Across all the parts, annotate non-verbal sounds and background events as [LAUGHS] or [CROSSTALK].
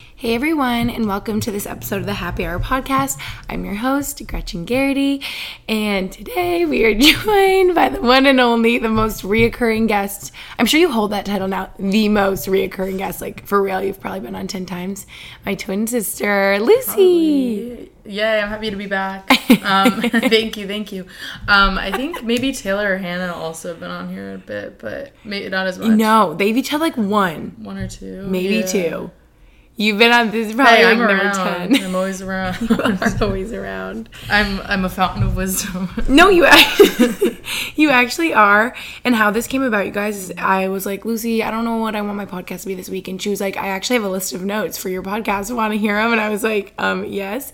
Hey everyone, and welcome to this episode of the Happy Hour podcast. I'm your host, Gretchen Geraghty, and today we are [LAUGHS] joined by the one and only, the most reoccurring guest. I'm sure you hold that title now, the most reoccurring guest. Like for real, you've probably been on 10 times. My twin sister, Lucy. Probably. Yay, I'm happy to be back. Um, [LAUGHS] [LAUGHS] thank you, thank you. Um, I think maybe Taylor or Hannah also have been on here a bit, but maybe not as much. No, they've each had like one, One or two. maybe Yeah. two. You've been on this is probably Hey, like I'm number around. 10. I'm always [LAUGHS] around. are [LAUGHS] always around. I'm I'm a fountain of wisdom. [LAUGHS] No, you actually, you actually are. And how this came about, you guys, is I was like, Lucy, I don't know what I want my podcast to be this week. And she was like, I actually have a list of notes for your podcast. Want to hear them? And I was like, um, yes.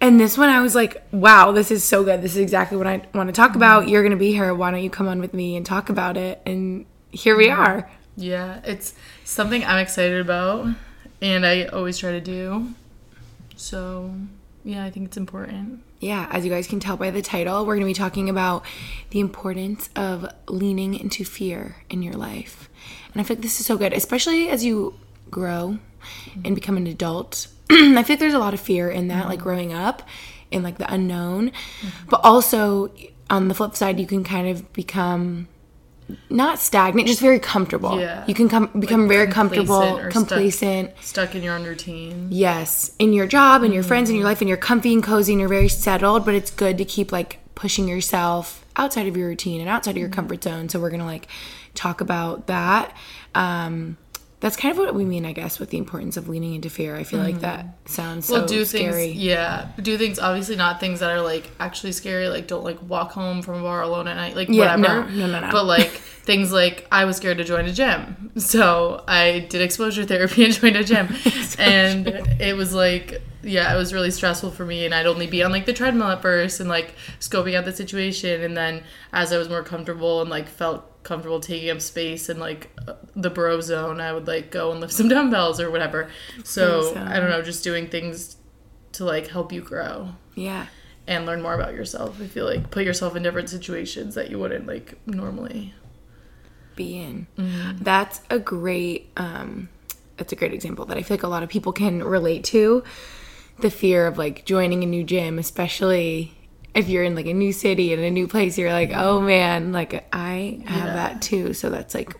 And this one, I was like, wow, this is so good. This is exactly what I want to talk about. You're going to be here. Why don't you come on with me and talk about it? And here we are. yeah, it's something I'm excited about, and I always try to do. So, yeah, I think it's important. Yeah, as you guys can tell by the title, we're going to be talking about the importance of leaning into fear in your life. And I feel like this is so good, especially as you grow and become an adult. [CLEARS THROAT] I feel like there's a lot of fear in that, like mm-hmm. growing up in like the unknown. Mm-hmm. But also on the flip side, you can kind of become not stagnant, just very comfortable. Yeah. You can come become very comfortable, complacent or stuck- complacent. Stuck in your own routine. Yes, in your job and your friends and your life, and you're comfy and cozy and you're very settled. But it's good to keep like pushing yourself outside of your routine and outside of your comfort zone. So we're gonna like talk about that. Um, that's kind of what we mean, I guess, with the importance of leaning into fear. I feel like mm-hmm. that sounds so well do scary. things yeah do things obviously not things that are like actually scary like don't like walk home from a bar alone at night like Yeah, whatever no, no, no, no. but like [LAUGHS] things like i was scared to join a gym so i did exposure therapy and [LAUGHS] joined a gym [LAUGHS] and it was like yeah it was really stressful for me and i'd only be on like the treadmill at first and like scoping out the situation and then as i was more comfortable and like felt comfortable taking up space and like uh, the bro zone i would like go and lift some [LAUGHS] dumbbells or whatever so i don't know just doing things to like help you grow Yeah, and learn more about yourself. I feel like put yourself in different situations that you wouldn't like normally. be in. Mm-hmm. That's a great. Um, that's a great example that I feel like a lot of people can relate to. The fear of like joining a new gym, especially if you're in like a new city and a new place. You're like, oh man, like I have Yeah. that too. So that's like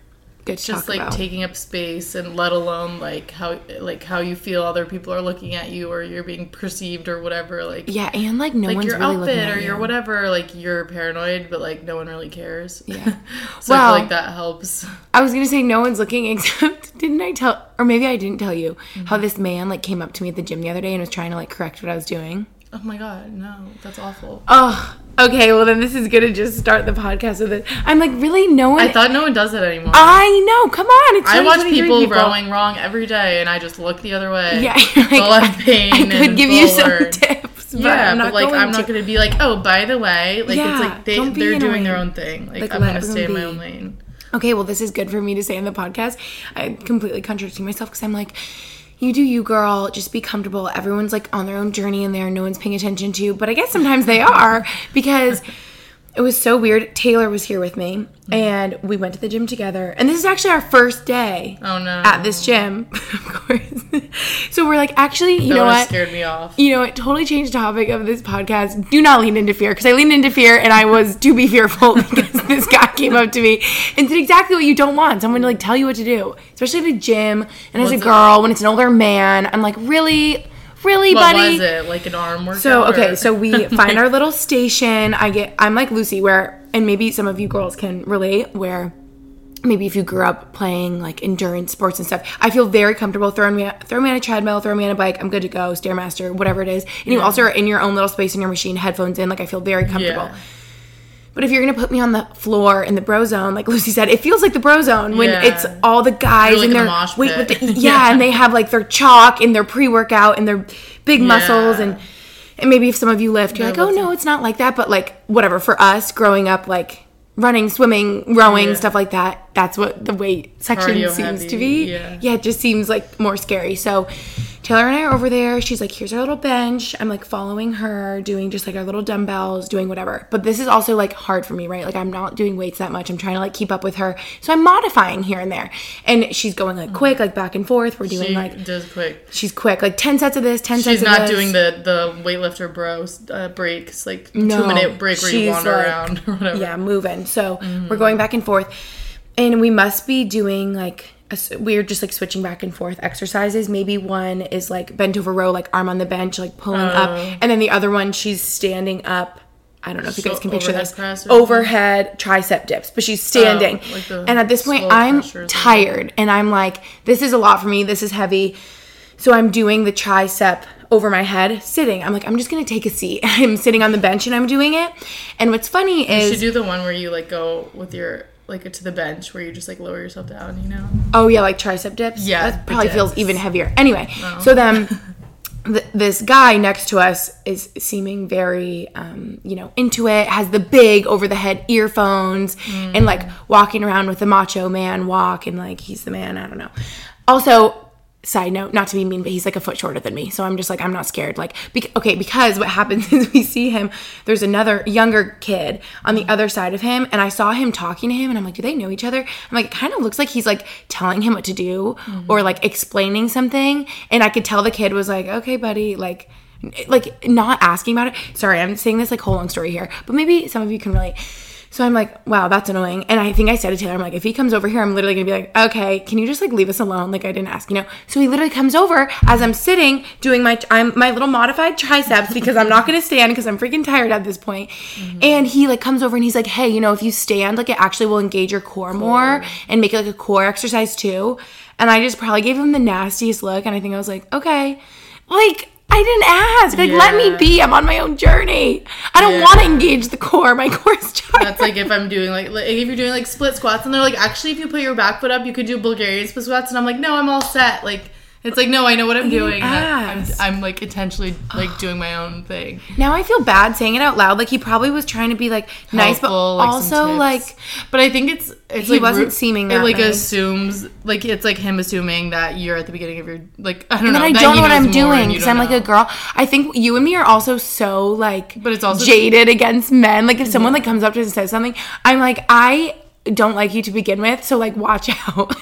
good Just like about. taking up space and let alone like how like how you feel other people are looking at you or you're being perceived or whatever like yeah, and like no like one's your really looking outfit or your whatever like you're paranoid but like no one really cares. Yeah. [LAUGHS] so I Well- feel like that helps. I was gonna say no one's looking [LAUGHS] except didn't I tell or maybe I didn't tell you Mm-hmm. how this man like came up to me at the gym the other day and was trying to like correct what I was doing. Oh my god, no. That's awful. Oh, okay. Well, then this is gonna just start the podcast with it. I'm like, really? No one. I thought no one does it anymore. I know. Come on. It's I watch 2023, people, rowing wrong every day, and I just look the other way. Yeah, [LAUGHS] like, They'll have pain. I could and give you some [LAUGHS] tips. But yeah, I'm but not like going I'm not to. gonna be like, oh, by the way, like Yeah, it's like they they're doing their own thing. Like, Like, I'm gonna stay in my own lane. Okay, well, this is good for me to say in the podcast. I'm completely contradicting myself because I'm like, you do you, girl. Just be comfortable. Everyone's like on their own journey in there. No one's paying attention to you. But I guess sometimes they are because it was so weird. Taylor was here with me and we went to the gym together. And this is actually our first day Oh no. at this gym, [LAUGHS] of course. so we're like, actually, you that know what? scared me off. You know, it totally changed the topic of this podcast. Do not lean into fear because I leaned into fear and I was to be fearful [LAUGHS] because this guy came up to me and did exactly what you don't want. Someone to like tell you what to do, especially at a gym and as a girl when it's an older man. I'm like, really, really, What buddy. was it? Like an arm workout? So okay, or- so we [LAUGHS] find our little station. I get I'm like Lucy where and maybe some of you girls can relate where maybe if you grew up playing like endurance sports and stuff, I feel very comfortable throwing me throw me on a treadmill, throw me on a bike, I'm good to go, stairmaster, whatever it is. And you also are in your own little space in your machine, headphones in, like I feel very comfortable. Yeah. But if you're gonna put me on the floor in the bro zone, like Lucy said, it feels like the bro zone when Yeah. it's all the guys like and in the their mosh wait with the [LAUGHS] yeah, and they have like their chalk and their pre workout and their big muscles and and maybe if some of you lift, you're like, oh no, it's not like that. But like whatever for us growing up, like running, swimming, rowing, Yeah. stuff like that. That's what the weight section Cardio seems to heavy, be. yeah. it just seems like more scary. So Taylor and I are over there. She's like, here's our little bench. I'm like following her, doing just like our little dumbbells, doing whatever. But this is also like hard for me, right? Like I'm not doing weights that much. I'm trying to like keep up with her. So I'm modifying here and there. And she's going like quick, like back and forth. We're doing she like does quick. she's quick, like 10 sets of this, 10 sets She's not doing the the weightlifter bros uh, breaks, like No, two minute break where you wander like- around [LAUGHS] or whatever. Yeah, moving. So we're going back and forth, and we must be doing like we're just like switching back and forth exercises. Maybe one is like bent over row, like arm on the bench, like pulling up, oh. and then the other one she's standing up. I don't know if you guys can picture this. press or something? Overhead tricep dips, but she's oh, standing. Oh, like and at this point, I'm pressure or something. tired, and I'm like, this is a lot for me. This is heavy. So I'm doing the tricep over my head, sitting. I'm like, I'm just gonna take a seat. [LAUGHS] I'm sitting on the bench and I'm doing it. And what's funny is You should do the one where you like go with your like to the bench where you just like lower yourself down, you know? oh yeah, like tricep dips. Yeah, that probably feels even heavier. Anyway, so then. [LAUGHS] Th- this guy next to us is seeming very um, you know into it has the big over the head earphones and like walking around with the macho man walk and like he's the man i don't know also side note not to be mean but he's like a foot shorter than me so i'm just like i'm not scared. Like bec- okay because what happens [LAUGHS] is we see him there's another younger kid on the other side of him and i saw him talking to him and i'm like do they know each other? I'm like it kind of looks like he's like telling him what to do mm-hmm. or like explaining something and i could tell the kid was like okay buddy like like not asking about it. Sorry i'm saying this like whole long story here but maybe some of you can relate so I'm like, wow, that's annoying. And I think I said to Taylor, I'm like, if he comes over here, I'm literally gonna be like, okay, can you just like leave us alone? Like I didn't ask, you know. So he literally comes over as I'm sitting doing my I'm my little modified triceps because I'm not gonna stand because I'm freaking tired at this point. Mm-hmm. And he like comes over and he's like, hey, you know, if you stand, like it actually will engage your core more and make it like a core exercise too. And I just probably gave him the nastiest look, and I think I was like, okay, like. I didn't ask. Like, let me be. I'm on my own journey. I don't Yeah. want to engage the core. My core is tired. That's like if I'm doing like, like if you're doing like split squats and they're like actually if you put your back foot up you could do Bulgarian split squats and I'm like no I'm all set like it's like no I know what I'm doing I'm. I'm like intentionally like [GASPS] doing my own thing Now I feel bad saying it out loud. Like he probably was trying to be like nice, but like, also like but I think it's it's He like wasn't seeming it like nice. assumes like it's like him assuming that you're at the beginning of your like I don't and know then I don't know what I'm doing because I'm don't like a girl. I think you and me are also so like, But it's also- jaded against men. Like if someone like comes up to us and says something, I'm like I don't like you to begin with. So like watch [LAUGHS] out.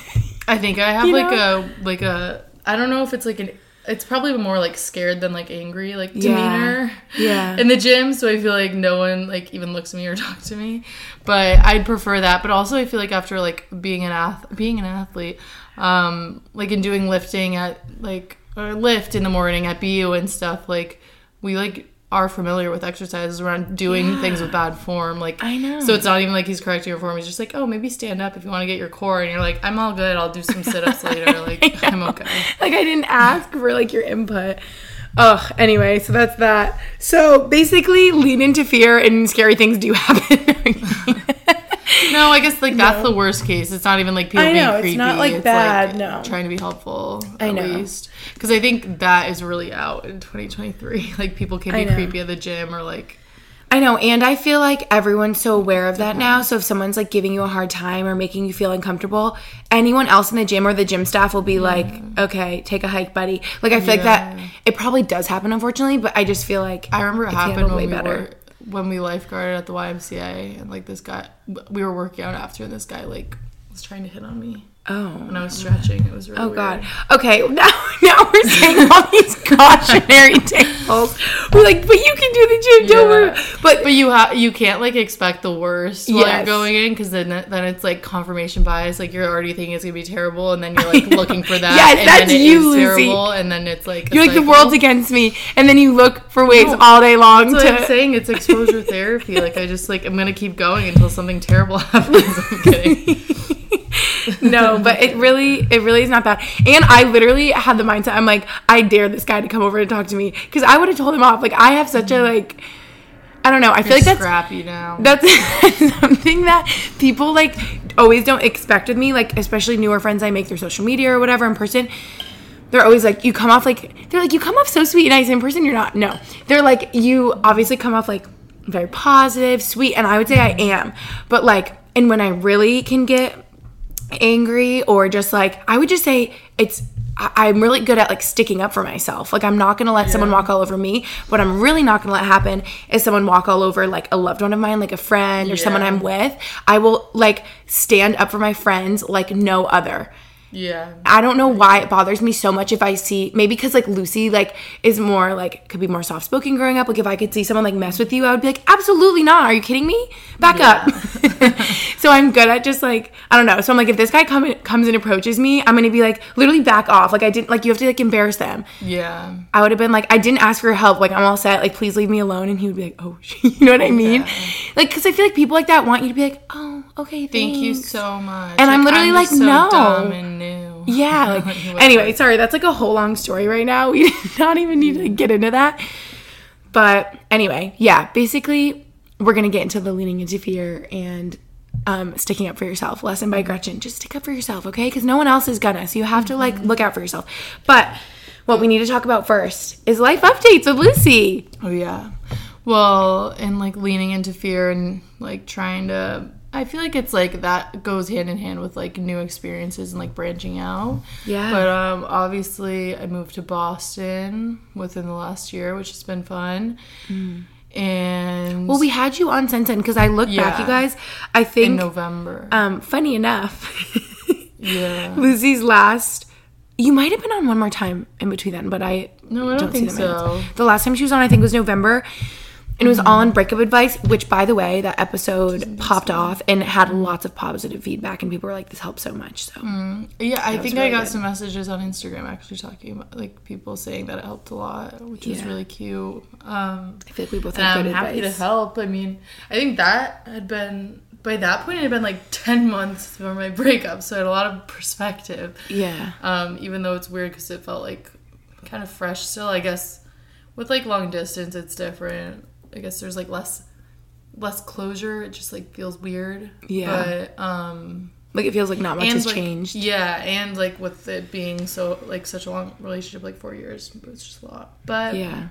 I think I have You like know? a like a I don't know if it's like an it's probably more like scared than like angry like Yeah. demeanor. Yeah. In the gym, so I feel like no one like even looks at me or [LAUGHS] talks to me. But I'd prefer that. But also I feel like after like being an ath being an athlete, um, like in doing lifting at like or lift in the morning at BU and stuff, like we like are familiar with exercises around doing things with bad form. Like I know. So it's not even like he's correcting your form. He's just like, oh, maybe stand up if you want to get your core. And you're like, I'm all good. I'll do some sit ups [LAUGHS] later. Like I'm okay. like I didn't ask for like your input. Ugh. Anyway, so that's that. So basically, lean into fear and scary things do happen. [LAUGHS] [LAUGHS] No, I guess like that's the worst case. It's not even like people I being know, it's creepy. not, like, bad, no. Trying to be helpful. I at know. least because I think that is really out in 2023. [LAUGHS] Like people can be creepy at the gym or like I know, and I feel like everyone's so aware of that now. So if someone's like giving you a hard time or making you feel uncomfortable, anyone else in the gym or the gym staff will be like, "Okay, take a hike, buddy." Like I feel like that it probably does happen, unfortunately, but I just feel like I remember it it's happened way we were when we lifeguarded at the YMCA and like this guy we were working out after and this guy like was trying to hit on me. Oh. when I was stretching. It was really Oh weird. God. Okay, [LAUGHS] now now we're saying all these cautionary [LAUGHS] tales. We're like, but you can do the gym, don't Yeah. But But you ha- you can't like expect the worst while Yes. you're going in because then then it's like confirmation bias. Like you're already thinking it's gonna be terrible, and then you're like [LAUGHS] looking for that. Yes, and that's then it you, Lucy. terrible, and then it's like you're like the world's against me, and then you look for ways No, all day long That's what I'm to. saying. It's exposure therapy. Like I just like I'm gonna keep going until something terrible happens. I'm kidding. [LAUGHS] no, but it really, it really is not bad. And I literally had the mindset. I'm like, I dare this guy to come over and talk to me because I would have told him off. Like I have such a like, I don't know. I feel like that's scrappy now. that's [LAUGHS] something that people like always don't expect with me like especially newer friends i make through social media or whatever in person they're always like you come off like they're like you come off so sweet and nice in person you're not no they're like you obviously come off like very positive sweet and i would say i am but like and when i really can get angry or just like I would just say it's I- I'm really good at like sticking up for myself. Like I'm not gonna let someone walk all over me. What I'm really not gonna let happen is someone walk all over like a loved one of mine, like a friend or someone I'm with. I will like stand up for my friends like no other. Yeah. I don't know why it bothers me so much if I see maybe because like Lucy like is more like could be more soft spoken growing up. Like if I could see someone like mess with you, I would be like, absolutely not. Are you kidding me? Back up. [LAUGHS] so I'm good at just like I don't know. So I'm like if this guy come comes and approaches me, I'm gonna be like literally back off. Like I didn't like you have to like embarrass them. Yeah. I would have been like I didn't ask for help. Like I'm all set. Like please leave me alone. And he would be like, oh, [LAUGHS] you know what I mean? Like because I feel like people like that want you to be like, oh, okay, Thank you so much. And I'm literally just like, so no. dumb and new. Yeah. [LAUGHS] Like, anyway, sorry, that's like a whole long story right now. [LAUGHS] We did not even need to get into that. But anyway, yeah, basically, we're going to get into the leaning into fear and um, sticking up for yourself. Lesson by Gretchen. Just stick up for yourself, okay? Because no one else is gonna. So you have to like look out for yourself. But what we need to talk about first is life updates with Lucy. Oh yeah. Well, and like leaning into fear and like trying to I feel like it's like that goes hand in hand with like new experiences and like branching out. Yeah. But um obviously I moved to Boston within the last year, which has been fun. And Mm. Well, we had you on Sensen because I look back, you guys. I think in November. um, funny enough, [LAUGHS] yeah. [LAUGHS] Lucy's last. You might have been on one more time in between then, but I No, I don't see think minutes. so. The last time she was on, I think, was November. And it was all on breakup advice, which, by the way, that episode popped off and had lots of positive feedback, and people were like, "This helped so much." So Yeah, I think I got good. some messages on Instagram actually talking about like people saying that it helped a lot, which was really cute. Um I feel like we both and have I'm good happy to help. I mean, I think that had been by that point it had been like ten months for my breakup, so I had a lot of perspective. Yeah, Um, even though it's weird because it felt like kind of fresh still. I guess with like long distance, it's different. I guess there's like less less closure. It just like feels weird. Yeah. But um, like it feels like not much has like, changed. Yeah, and like with it being so like such a long relationship, like four years, it's just a lot. But Yeah,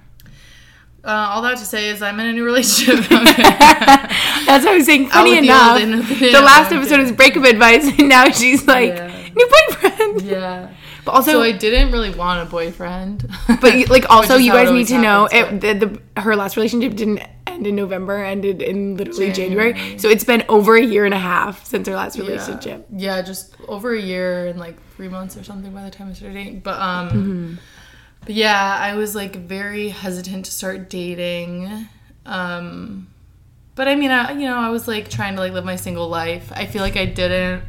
uh, all that to say is I'm in a new [LAUGHS] relationship. [LAUGHS] that's what I was saying. Funny the enough, old the the new. last episode is kidding. breakup advice, [LAUGHS] and now she's like Yeah. new boyfriend. yeah. But also, So I didn't really want a boyfriend. But like [LAUGHS] also, you guys need to know happens, it. The, the her last relationship didn't end in November, ended in literally January. January. So it's been over a year and a half since her last Yeah. relationship. Yeah, just over a year and like three months or something by the time I started dating. But um, Mm-hmm. but yeah, I was like very hesitant to start dating. Um, but I mean, I you know I was like trying to like live my single life. I feel like I didn't.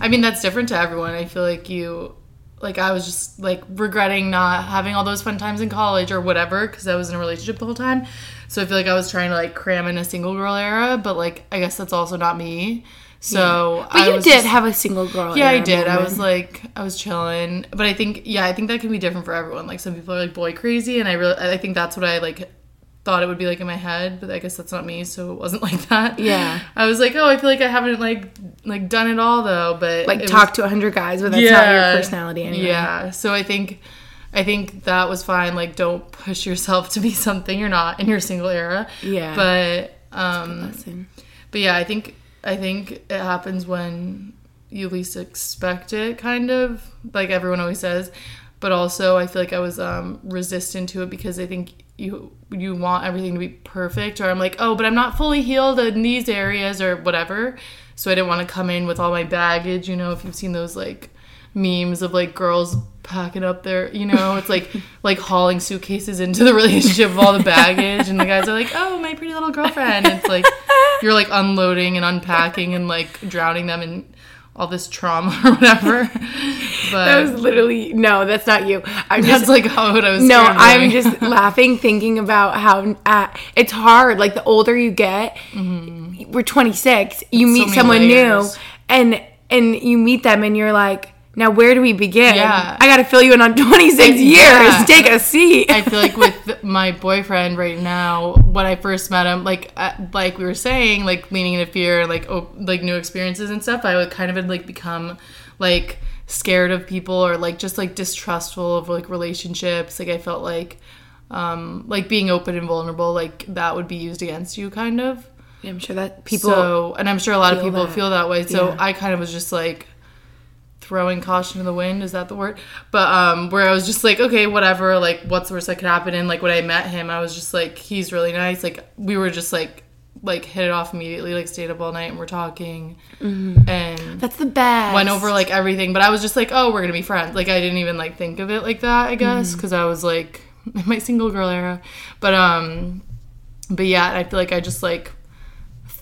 I mean, that's different to everyone. I feel like you. Like I was just like regretting not having all those fun times in college or whatever because I was in a relationship the whole time. So I feel like I was trying to like cram in a single girl era, but like I guess that's also not me. So But I you did just- have a single girl. yeah, I did. I was like, I was chilling, but I think, yeah, I think that can be different for everyone. Like some people are like boy crazy, and I really, I think that's what I like thought it would be like in my head, but I guess that's not me, so it wasn't [LAUGHS] like that. Yeah. I was like, oh, I feel like I haven't like like done it all though, but like it was- talk to a hundred guys, but that's not your personality anyway. Yeah. So I think I think that was fine. Like don't push yourself to be [LAUGHS] something you're not in your single era. Yeah. But um but yeah, I think I think it happens when you least expect it, kind of like everyone always says. But also, I feel like I was um, resistant to it because I think you you want everything to be perfect, or I'm like, oh, but I'm not fully healed in these areas or whatever. so I didn't want to come in with all my baggage. You know, if you've seen those like memes of like girls packing up their, you know, it's like [LAUGHS] like hauling suitcases into the relationship of all the baggage, and the guys are like, "Oh, my pretty little girlfriend." And it's like you're like unloading and unpacking and like drowning them in all this trauma [LAUGHS] or whatever. [LAUGHS] But That was literally no, that's not you. I'm that's just like how what I was. No, I'm just [LAUGHS] laughing thinking about how uh, it's hard. Like the older you get, we're 26. You meet many someone layers. new, and and you meet them, and you're like, now where do we begin? Yeah. I got to fill you in on [LAUGHS] 26 years. Yeah. Take a seat. I feel like with [LAUGHS] my boyfriend right now, when I first met him, like uh, like we were saying, like leaning into fear, like oh, like new experiences and stuff, I would kind of had like become like scared of people or like just like distrustful of like relationships. Like I felt like um like being open and vulnerable, like that would be used against you, kind of. I'm sure that people. so, and I'm sure a lot of people that. feel that way. So Yeah. I kind of was just like throwing caution to the wind. Is that the word? But um, where I was just like, okay, whatever. Like, what's the worst that could happen? And like when I met him, I was just like, he's really nice. Like we were just like like hit it off immediately. Like stayed up all night and we're talking and. that's the best. Went over like everything, but I was just like, "Oh, we're gonna be friends." Like I didn't even like think of it like that. I guess because I was like [LAUGHS] in my single girl era, but um, but yeah, I feel like I just like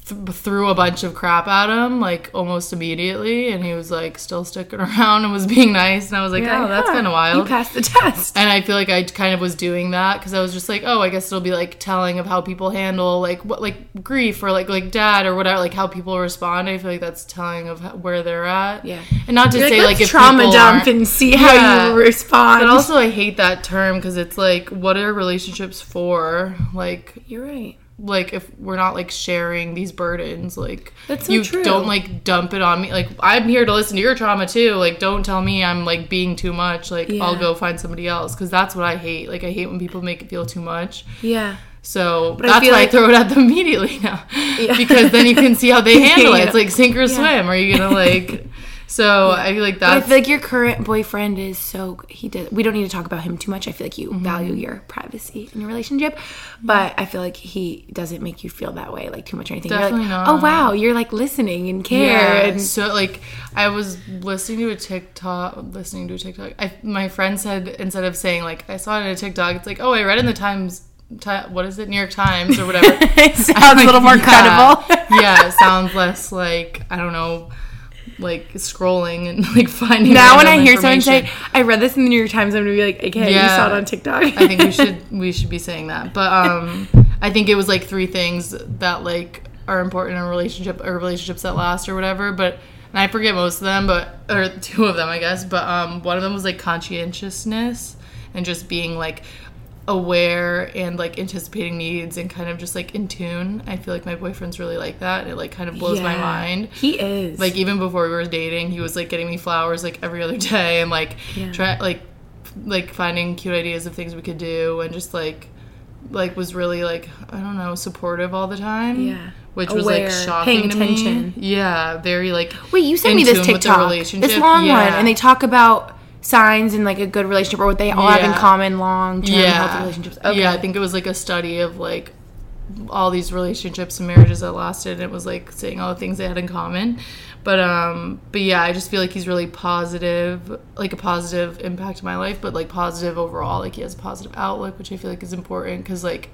th- threw a bunch of crap at him like almost immediately, and he was like still sticking [LAUGHS] around and was being nice, and I was like, You're "Oh, like, that's kind of You wild." passed the test. And I feel like I kind of was doing that because I was just like, oh, I guess it'll be like telling of how people handle like what like grief or like like dad or whatever, like how people respond. I feel like that's telling of how, where they're at. Yeah. and not to You're say like, like, if trauma dump and see how Yeah. you respond. But also, I hate that term because it's like, what are relationships for? Like, you're right. Like if we're not like sharing these burdens like That's so you true. don't like dump it on me. Like i'm here to listen to your trauma too. Like don't tell me i'm like being too much. Like i'll go find somebody else. Because that's what i hate. Like i hate when people make it feel too much. Yeah. so I that's feel why like- i throw it at them [LAUGHS] immediately now. Because then you can see how they [LAUGHS] handle it. It's like sink or swim. Are you gonna like [LAUGHS] so i feel like that. I feel like your current boyfriend is so he did. We don't need to talk about him too much. I feel like you Mm-hmm. value your privacy in your relationship, but I feel like he doesn't make you feel that way, like too much or anything. Definitely like, not. oh wow, you're like listening and care. Yeah, and so like I was listening to a TikTok, listening to a TikTok. I, my friend said instead of saying like I saw it in a TikTok, it's like oh I read in the Times. Ti what is it? New York Times or whatever. [LAUGHS] it [LAUGHS] sounds a little more Yeah. credible. yeah, it sounds less like I don't know, like scrolling and [LAUGHS] like finding. now when I hear someone say, "I read this in the New York Times," I'm gonna be like, "Okay, you saw it on TikTok." I think we should [LAUGHS] we should be saying that. But um [LAUGHS] I think it was like three things that like are important in a relationship or relationships that last or whatever. But and I forget most of them, but or two of them I guess. But um one of them was like conscientiousness and just being like aware and like anticipating needs and kind of just like in tune. I feel like my boyfriend's really like that. And it like kind of blows my mind. He is Like even before we were dating, he was like getting me flowers like every other [LAUGHS] day and like try like like finding cute ideas of things we could do and just like like was really like I don't know supportive all the time. Yeah. Which was like Aware, shocking paying to me. Yeah, very like Wait, you sent me this tune with the TikTok, relationship. this long Yeah. one, and they talk about signs and like a good relationship or what they all have in common, long term healthy relationships. Okay. Yeah, I think it was like a study of like all these relationships and marriages that lasted and it was like saying all the things they had in common. But um but yeah, I just feel like he's really positive, like a positive impact in my life, but like positive overall. Like he has a positive outlook, which I feel like is important cuz like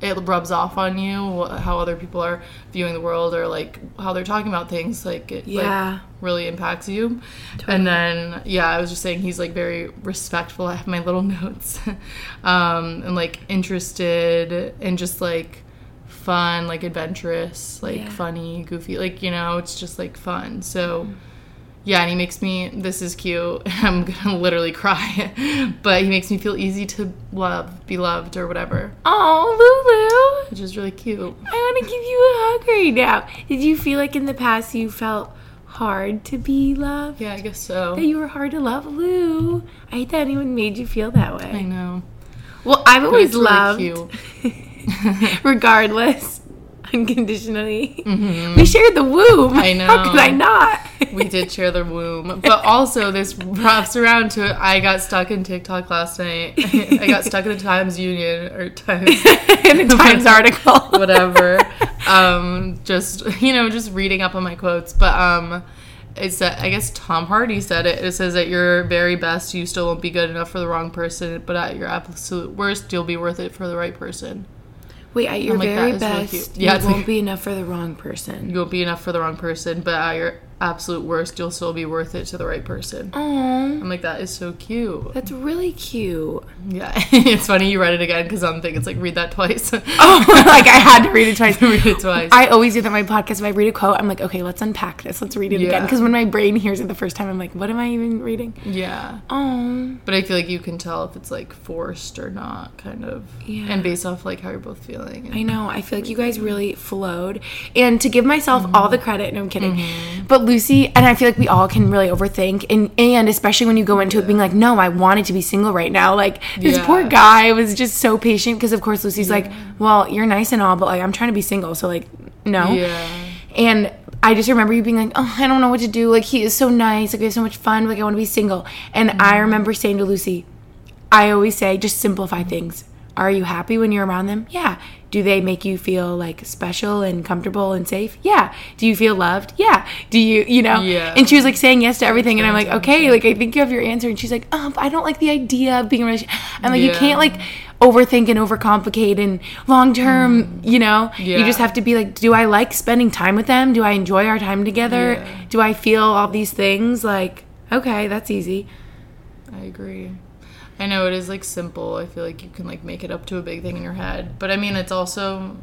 it rubs off on you how other people are viewing the world or like how they're talking about things like it Yeah. like really impacts you. And then yeah i was just saying he's like very respectful. I have my little [LAUGHS] notes. Um and like interested and just like fun like adventurous like Yeah. funny goofy like you know it's just like fun. So yeah, and he makes me. This is cute. [LAUGHS] I'm gonna literally cry, [LAUGHS] but he makes me feel easy to love, be loved, or whatever, Oh, Lulu. which is really cute. I want to give you a hug right now. Did you feel like in the past you felt hard to be loved? Yeah, I guess so. That you were hard to love, Lou. I hate that anyone made you feel that way. I know. Well, I've always really loved, cute. [LAUGHS] regardless, unconditionally. We shared the womb. Mm-hmm. I know. [LAUGHS] How could I not? We did share the womb, but also this wraps around to. I got stuck in TikTok last night. [LAUGHS] I got stuck in the Times Union or Times [LAUGHS] in the Times article. whatever. um, just you know, just reading up on my quotes. But um, it's that I guess Tom Hardy said it. It says at your very best, you still won't be good enough for the wrong person, but at your absolute worst, you'll be worth it for the right person. Wait, at your I'm very really best, you Yeah, it's won't like- be enough for the wrong person. You won't be enough for the wrong person, but at your absolute worst, you'll still be worth it to the right person. Aww, I'm like, that is so cute. that's really cute. Yeah, [LAUGHS] it's funny you read it again because I'm thinking it's like read that twice. [LAUGHS] Oh, [LAUGHS] like I had to read it twice. read it twice. I always do that in my podcast. If I read a quote, I'm like, okay, let's unpack this. Let's read it again. Because when my brain hears it the first time, I'm like, what am I even reading? yeah. Oh, But I feel like you can tell if it's like forced or not, kind of. Yeah. And based off like how you're both feeling. I know. I feel like you guys really flowed. And to give myself Mm-hmm. all the credit, no, I'm kidding. But Lucy, and I feel like we all can really overthink. And, and especially when you go into it being like, no, I wanted to be single right now. Like, this Yeah. poor guy was just so patient because, of course, Lucy's like, well, you're nice and all, but like, I'm trying to be single. So, like, no. Yeah. And I just remember you being like, oh, I don't know what to do. Like, he is so nice. Like, we have so much fun. Like, I want to be single. And Mm-hmm. I remember saying to Lucy, I always say, just simplify things. Are you happy when you're around them? Yeah. Do they make you feel like special and comfortable and safe? Yeah. Do you feel loved? Yeah. Do you, you know? Yeah. And she was like saying yes to everything. And I'm like, okay, like, I think you have your answer. And she's like, oh, I don't like the idea of being in a relationship. I'm like, you can't like overthink and overcomplicate and long term, you know? You Mm. Just have to be like, do I like spending time with them? Do I enjoy our time together? Yeah. Do I feel all these things? Like, okay, that's easy. I agree. I know it is like simple. I feel like you can like make it up to a big thing in your head. But I mean, it's also,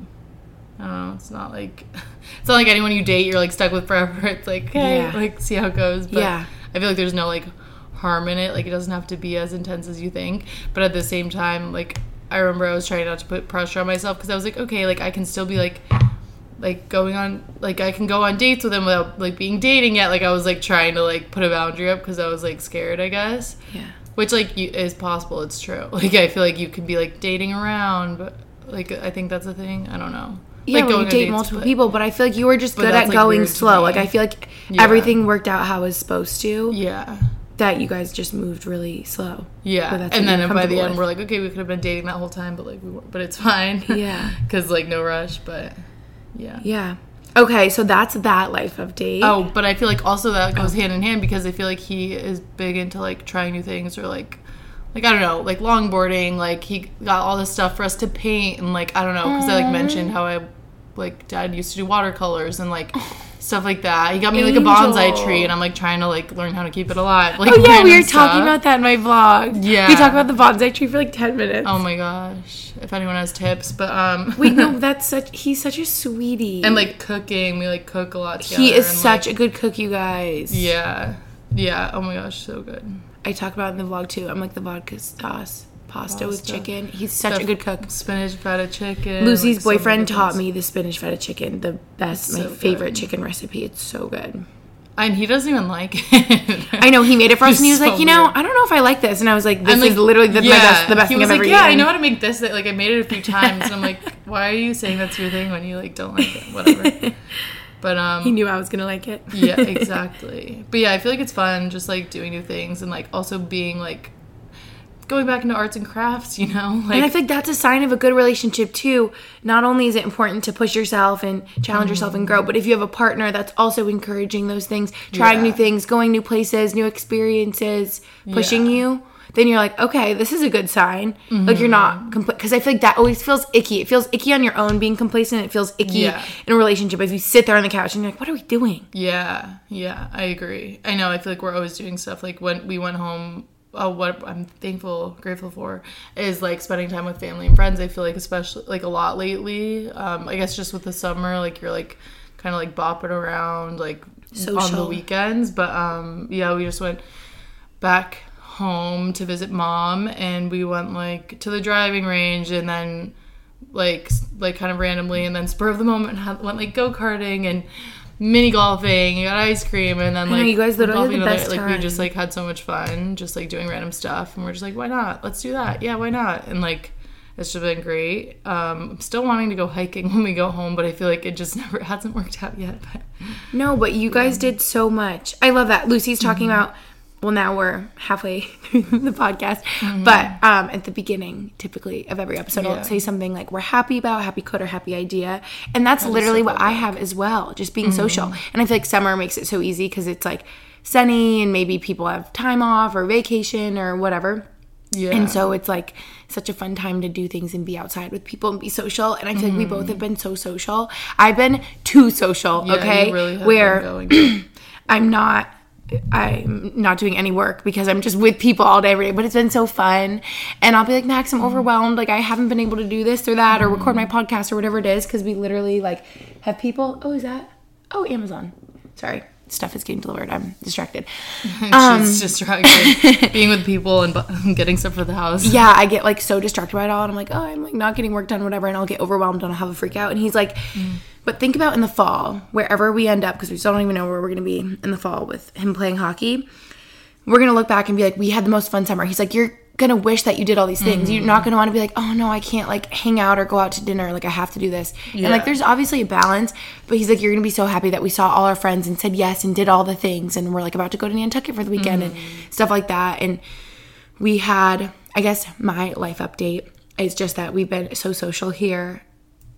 I don't know, it's not like, [LAUGHS] it's not like anyone you date you're like stuck with forever. [LAUGHS] It's like, okay, Yeah. like see how it goes. But Yeah. I feel like there's no like harm in it. Like it doesn't have to be as intense as you think. But at the same time, like I remember I was trying not to put pressure on myself because I was like, okay, like I can still be like, like going on like I can go on dates with him without like being dating yet. Like I was like trying to like put a boundary up because I was like scared, I guess. Yeah. Which like you, is possible. It's true. [LAUGHS] Like I feel like you could be like dating around, but like I think that's a thing. I don't know. Yeah, like when you date dates, multiple but- people, but I feel like you were just good at like, going slow. Like I feel like Yeah. everything worked out how it was supposed to. Yeah. That you guys just moved really slow. Yeah, and then by the comfortable end we're like, okay, we could have been dating that whole time, but like we weren't. But it's [LAUGHS] fine. Yeah. [LAUGHS] because like no rush. But yeah. Yeah. Okay, so that's that life of date. Oh, but I feel like also that goes hand in hand because I feel like he is big into like trying new things or like like I don't know, like longboarding, like he got all this stuff for us to paint and like I don't know, cuz I like mentioned how I like dad used to do watercolors and like [LAUGHS] stuff like that. He got me like a bonsai tree and I'm like trying to like learn how to keep it alive. Like Oh yeah, we were talking about that in my vlog. Yeah. We talked about the bonsai tree for like ten minutes. Oh my gosh. If anyone has tips, but um Wait, no, [LAUGHS] that's such he's such a sweetie. and like cooking, we like cook a lot together. he is and, such like, a good cook, you guys. Yeah. Yeah. Oh my gosh, so good. I talk about it in the vlog too. I'm like the vodka sauce pasta, with chicken. He's such The a good cook. Spinach feta chicken. Lucy's like, boyfriend good taught me the spinach feta chicken, the best, my so favorite good. chicken recipe. It's so good. And he doesn't even like it. I know he made it for us, [LAUGHS] and he was So like, you know, weird. I don't know if I like this, and I was like, this I'm is literally the, my best, the best he thing was I've like, ever yeah, eaten. I know how to make this. Like I made it a few times, and I'm like, [LAUGHS] why are you saying that's your thing when you like don't like it? Whatever. [LAUGHS] But um, He knew I was gonna like it. yeah, exactly. But yeah, I feel like it's fun just like doing new things and like also being like going back into arts and crafts. You know, like and I think that's a sign of a good relationship too. Not only is it important to push yourself and challenge mm-hmm. yourself and grow, but if you have a partner that's also encouraging those things, trying Yeah. new things, going new places, new experiences, pushing Yeah. you, then you're like, okay, this is a good sign. Like you're not mm-hmm. complete. because I feel like that always feels icky. It feels icky on your own being complacent. It feels icky Yeah. in a relationship if you sit there on the couch and you're like, what are we doing? Yeah, yeah, I agree. I know. I feel like we're always doing stuff. Like when we went home, oh, what I'm thankful, grateful for is like spending time with family and friends. I feel like especially like a lot lately. Um, I guess just with the summer, like you're like kind of like bopping around like on the weekends. But um, yeah, we just went back home to visit mom, and we went like to the driving range, and then like like kind of randomly and then spur of the moment had, [LAUGHS] went like go-karting and mini golfing and got ice cream and then know, like you guys literally had golfing the another- best like we just like had so much fun just like doing random stuff and we're just like why not? Let's do that. Yeah why not? And like it's just been great. Um i'm still wanting to go hiking [LAUGHS] when we go home but i feel like it just [LAUGHS] never hasn't worked out yet but No, but you guys did so much. I love that. Lucy's talking Mm-hmm. about well now we're halfway [LAUGHS] through the podcast but um, at the beginning typically of every episode Yeah. i'll say something like we're happy about happy quote or happy idea and that's literally what i have as well just being social and i feel like summer makes it so easy because it's like sunny and maybe people have time off or vacation or whatever Yeah. and so it's like such a fun time to do things and be outside with people and be social. And I feel like we both have been so social. I've been too social, Yeah, okay? really Where. [CLEARS THROAT] I'm not I'm not doing any work because I'm just with people all day every day, but it's been so fun. And I'll be like, Max, I'm mm-hmm. overwhelmed. Like I haven't been able to do this or that or mm-hmm. record my podcast or whatever it is because we literally like have people. Oh, is that? Oh, Amazon. Sorry. Stuff is getting delivered. I'm distracted. [LAUGHS] Um, She's distracted. [LAUGHS] Being with people and bu- [LAUGHS] getting stuff for the house. yeah, I get like so distracted by it all, and I'm like, oh, I'm like not getting work done, whatever, and I'll get overwhelmed and I'll have a freak out. And he's like, mm. But think about in the fall, wherever we end up, because we still don't even know where we're gonna be in the fall with him playing hockey. We're gonna look back and be like, we had the most fun summer. He's like, you're gonna wish that you did all these things. You're not gonna want to be like, oh no, I can't like hang out or go out to dinner. Like I have to do this. And like, there's obviously a balance, but he's like, you're gonna be so happy that we saw all our friends and said yes and did all the things, and we're like about to go to Nantucket for the weekend and mm-hmm. stuff like that. And we had i guess my life update is just that we've been so social here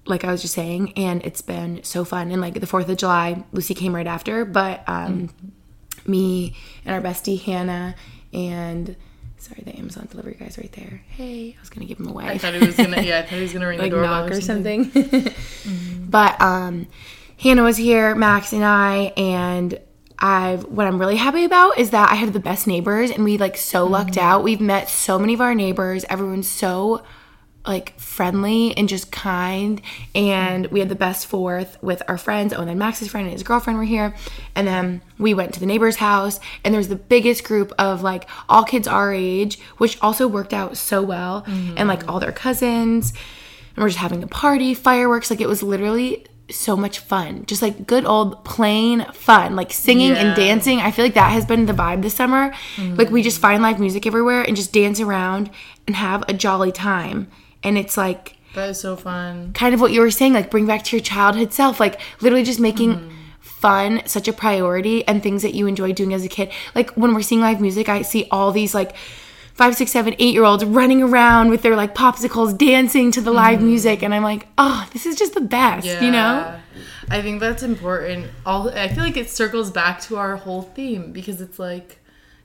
like i was just saying and it's been so fun and like the fourth of july lucy came right after but um me and our bestie hannah and sorry the amazon delivery guy's right there hey i was gonna give him away I thought he was gonna. Yeah, I thought he was gonna ring [LAUGHS] like the doorbell knock or something. [LAUGHS] But um Hannah was here, Max and I, and I've what I'm really happy about is that I have the best neighbors and we like so lucked out. We've met so many of our neighbors. Everyone's so like friendly and just kind. And we had the best fourth with our friends oh and then max's friend and his girlfriend were here. And then we went to the neighbor's house and there was the biggest group of like all kids our age which also worked out so well. And like all their cousins and we're just having a party fireworks like it was literally so much fun. Just like good old plain fun like singing and dancing. I feel like that has been the vibe this summer. Like we just find live music everywhere and just dance around and have a jolly time and it's like That is so fun. kind of what you were saying like bring back to your childhood self like literally just making Mm-hmm. fun such a priority and things that you enjoy doing as a kid like when we're seeing live music i see all these like five six seven eight year olds running around with their like popsicles dancing to the live music and i'm like oh this is just the best you know Mm-hmm. I think that's important. All I feel like it circles back to our whole theme because it's like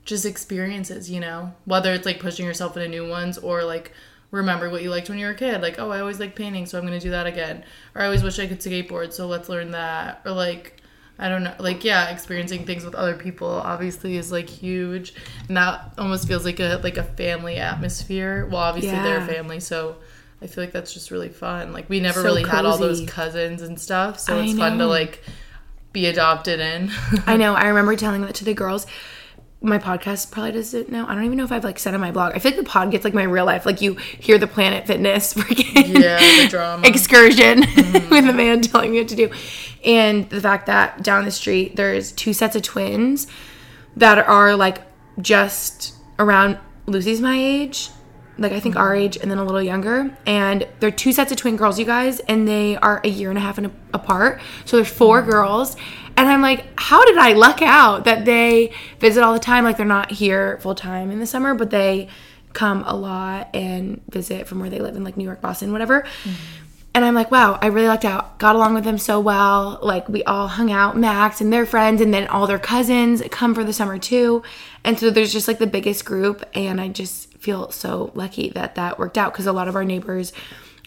just experiences, you know. Whether it's like pushing yourself into new ones or like remember what you liked when you were a kid. Like, oh, I always liked painting, so I'm gonna do that again. Or I always wish I could skateboard, so let's learn that. Or like I don't know, like yeah, experiencing things with other people obviously is like huge, and that almost feels like a like a family atmosphere. Well, obviously they're Yeah. family, so I feel like that's just really fun. Like we never So really had all those cousins and stuff, so it's fun to like be adopted in. [LAUGHS] I know. I remember telling that to the girls. My podcast probably doesn't know. I don't even know if I've like said on my blog. I feel like the pod gets like my real life. Like you hear the Planet Fitness [LAUGHS] freaking Yeah, the drama. excursion [LAUGHS] mm-hmm. with the man telling me what to do, and the fact that down the street there's two sets of twins that are like just around Lucy's my age, like I think our age and then a little younger. And they're two sets of twin girls, you guys, and they are a year and a half in apart. So there's four mm-hmm. girls. And I'm like, how did I luck out that they visit all the time? Like they're not here full time in the summer, but they come a lot and visit from where they live in like New York, Boston, whatever. Mm-hmm. And I'm like, wow, I really lucked out. Got along with them so well. Like we all hung out, Max and their friends, and then all their cousins come for the summer too. And so there's just like the biggest group, and I just feel so lucky that that worked out because a lot of our neighbors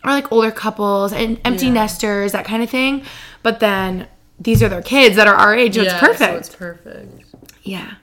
are like older couples and empty nesters, that kind of thing. But then these are their kids that are our age, so yeah, it's perfect. So it's perfect. yeah,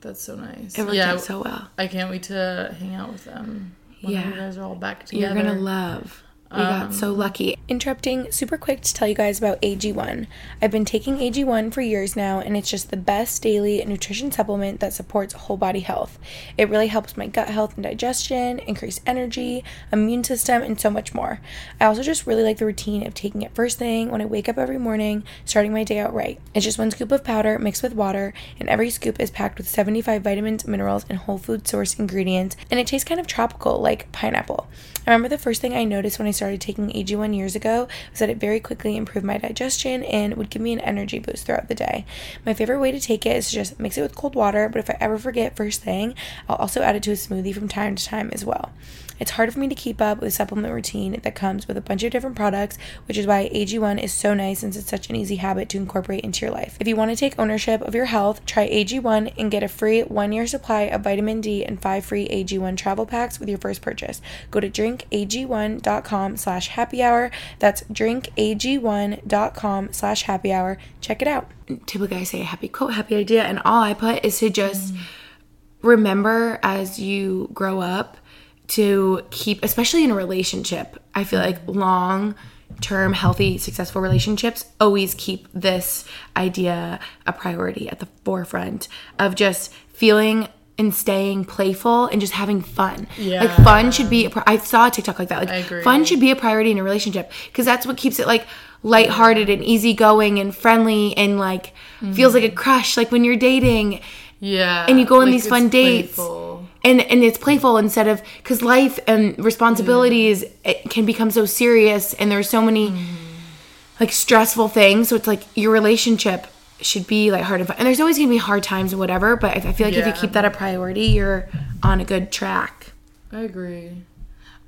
That's so nice. it worked yeah, out so well. I can't wait to hang out with them. When Yeah. you guys are all back together. You're gonna love. We got um, so lucky. Interrupting super quick to tell you guys about AG1. I've been taking AG1 for years now, and it's just the best daily nutrition supplement that supports whole body health. It really helps my gut health and digestion, increase energy, immune system, and so much more. I also just really like the routine of taking it first thing when I wake up every morning, starting my day out right. It's just one scoop of powder mixed with water, and every scoop is packed with 75 vitamins, minerals, and whole food source ingredients, and it tastes kind of tropical like pineapple. I remember the first thing I noticed when I started taking AG1 years ago was that it very quickly improved my digestion and would give me an energy boost throughout the day. My favorite way to take it is to just mix it with cold water, but if I ever forget first thing, I'll also add it to a smoothie from time to time as well. It's hard for me to keep up with a supplement routine that comes with a bunch of different products, which is why AG1 is so nice since it's such an easy habit to incorporate into your life. If you want to take ownership of your health, try AG1 and get a free one year supply of vitamin D and five free AG1 travel packs with your first purchase. Go to drinkag1.com slash happy hour. That's drinkag1.com slash happy hour. Check it out. Typically, I say a happy quote, happy idea, and all I put is to just mm. remember as you grow up to keep, especially in a relationship, I feel like long term, healthy, successful relationships always keep this idea a priority at the forefront of just feeling and staying playful and just having fun. Yeah. Like fun should be. A pri- I saw a TikTok like that. Like I agree. fun should be a priority in a relationship because that's what keeps it like lighthearted and easygoing and friendly and like mm-hmm. feels like a crush. Like when you're dating Yeah. and you go on like, these fun dates playful. And and it's playful instead of because life and responsibilities it can become so serious and there's so many like stressful things so it's like your relationship should be like hard and fun and there's always gonna be hard times and whatever but I I feel like if you keep that a priority you're on a good track I agree.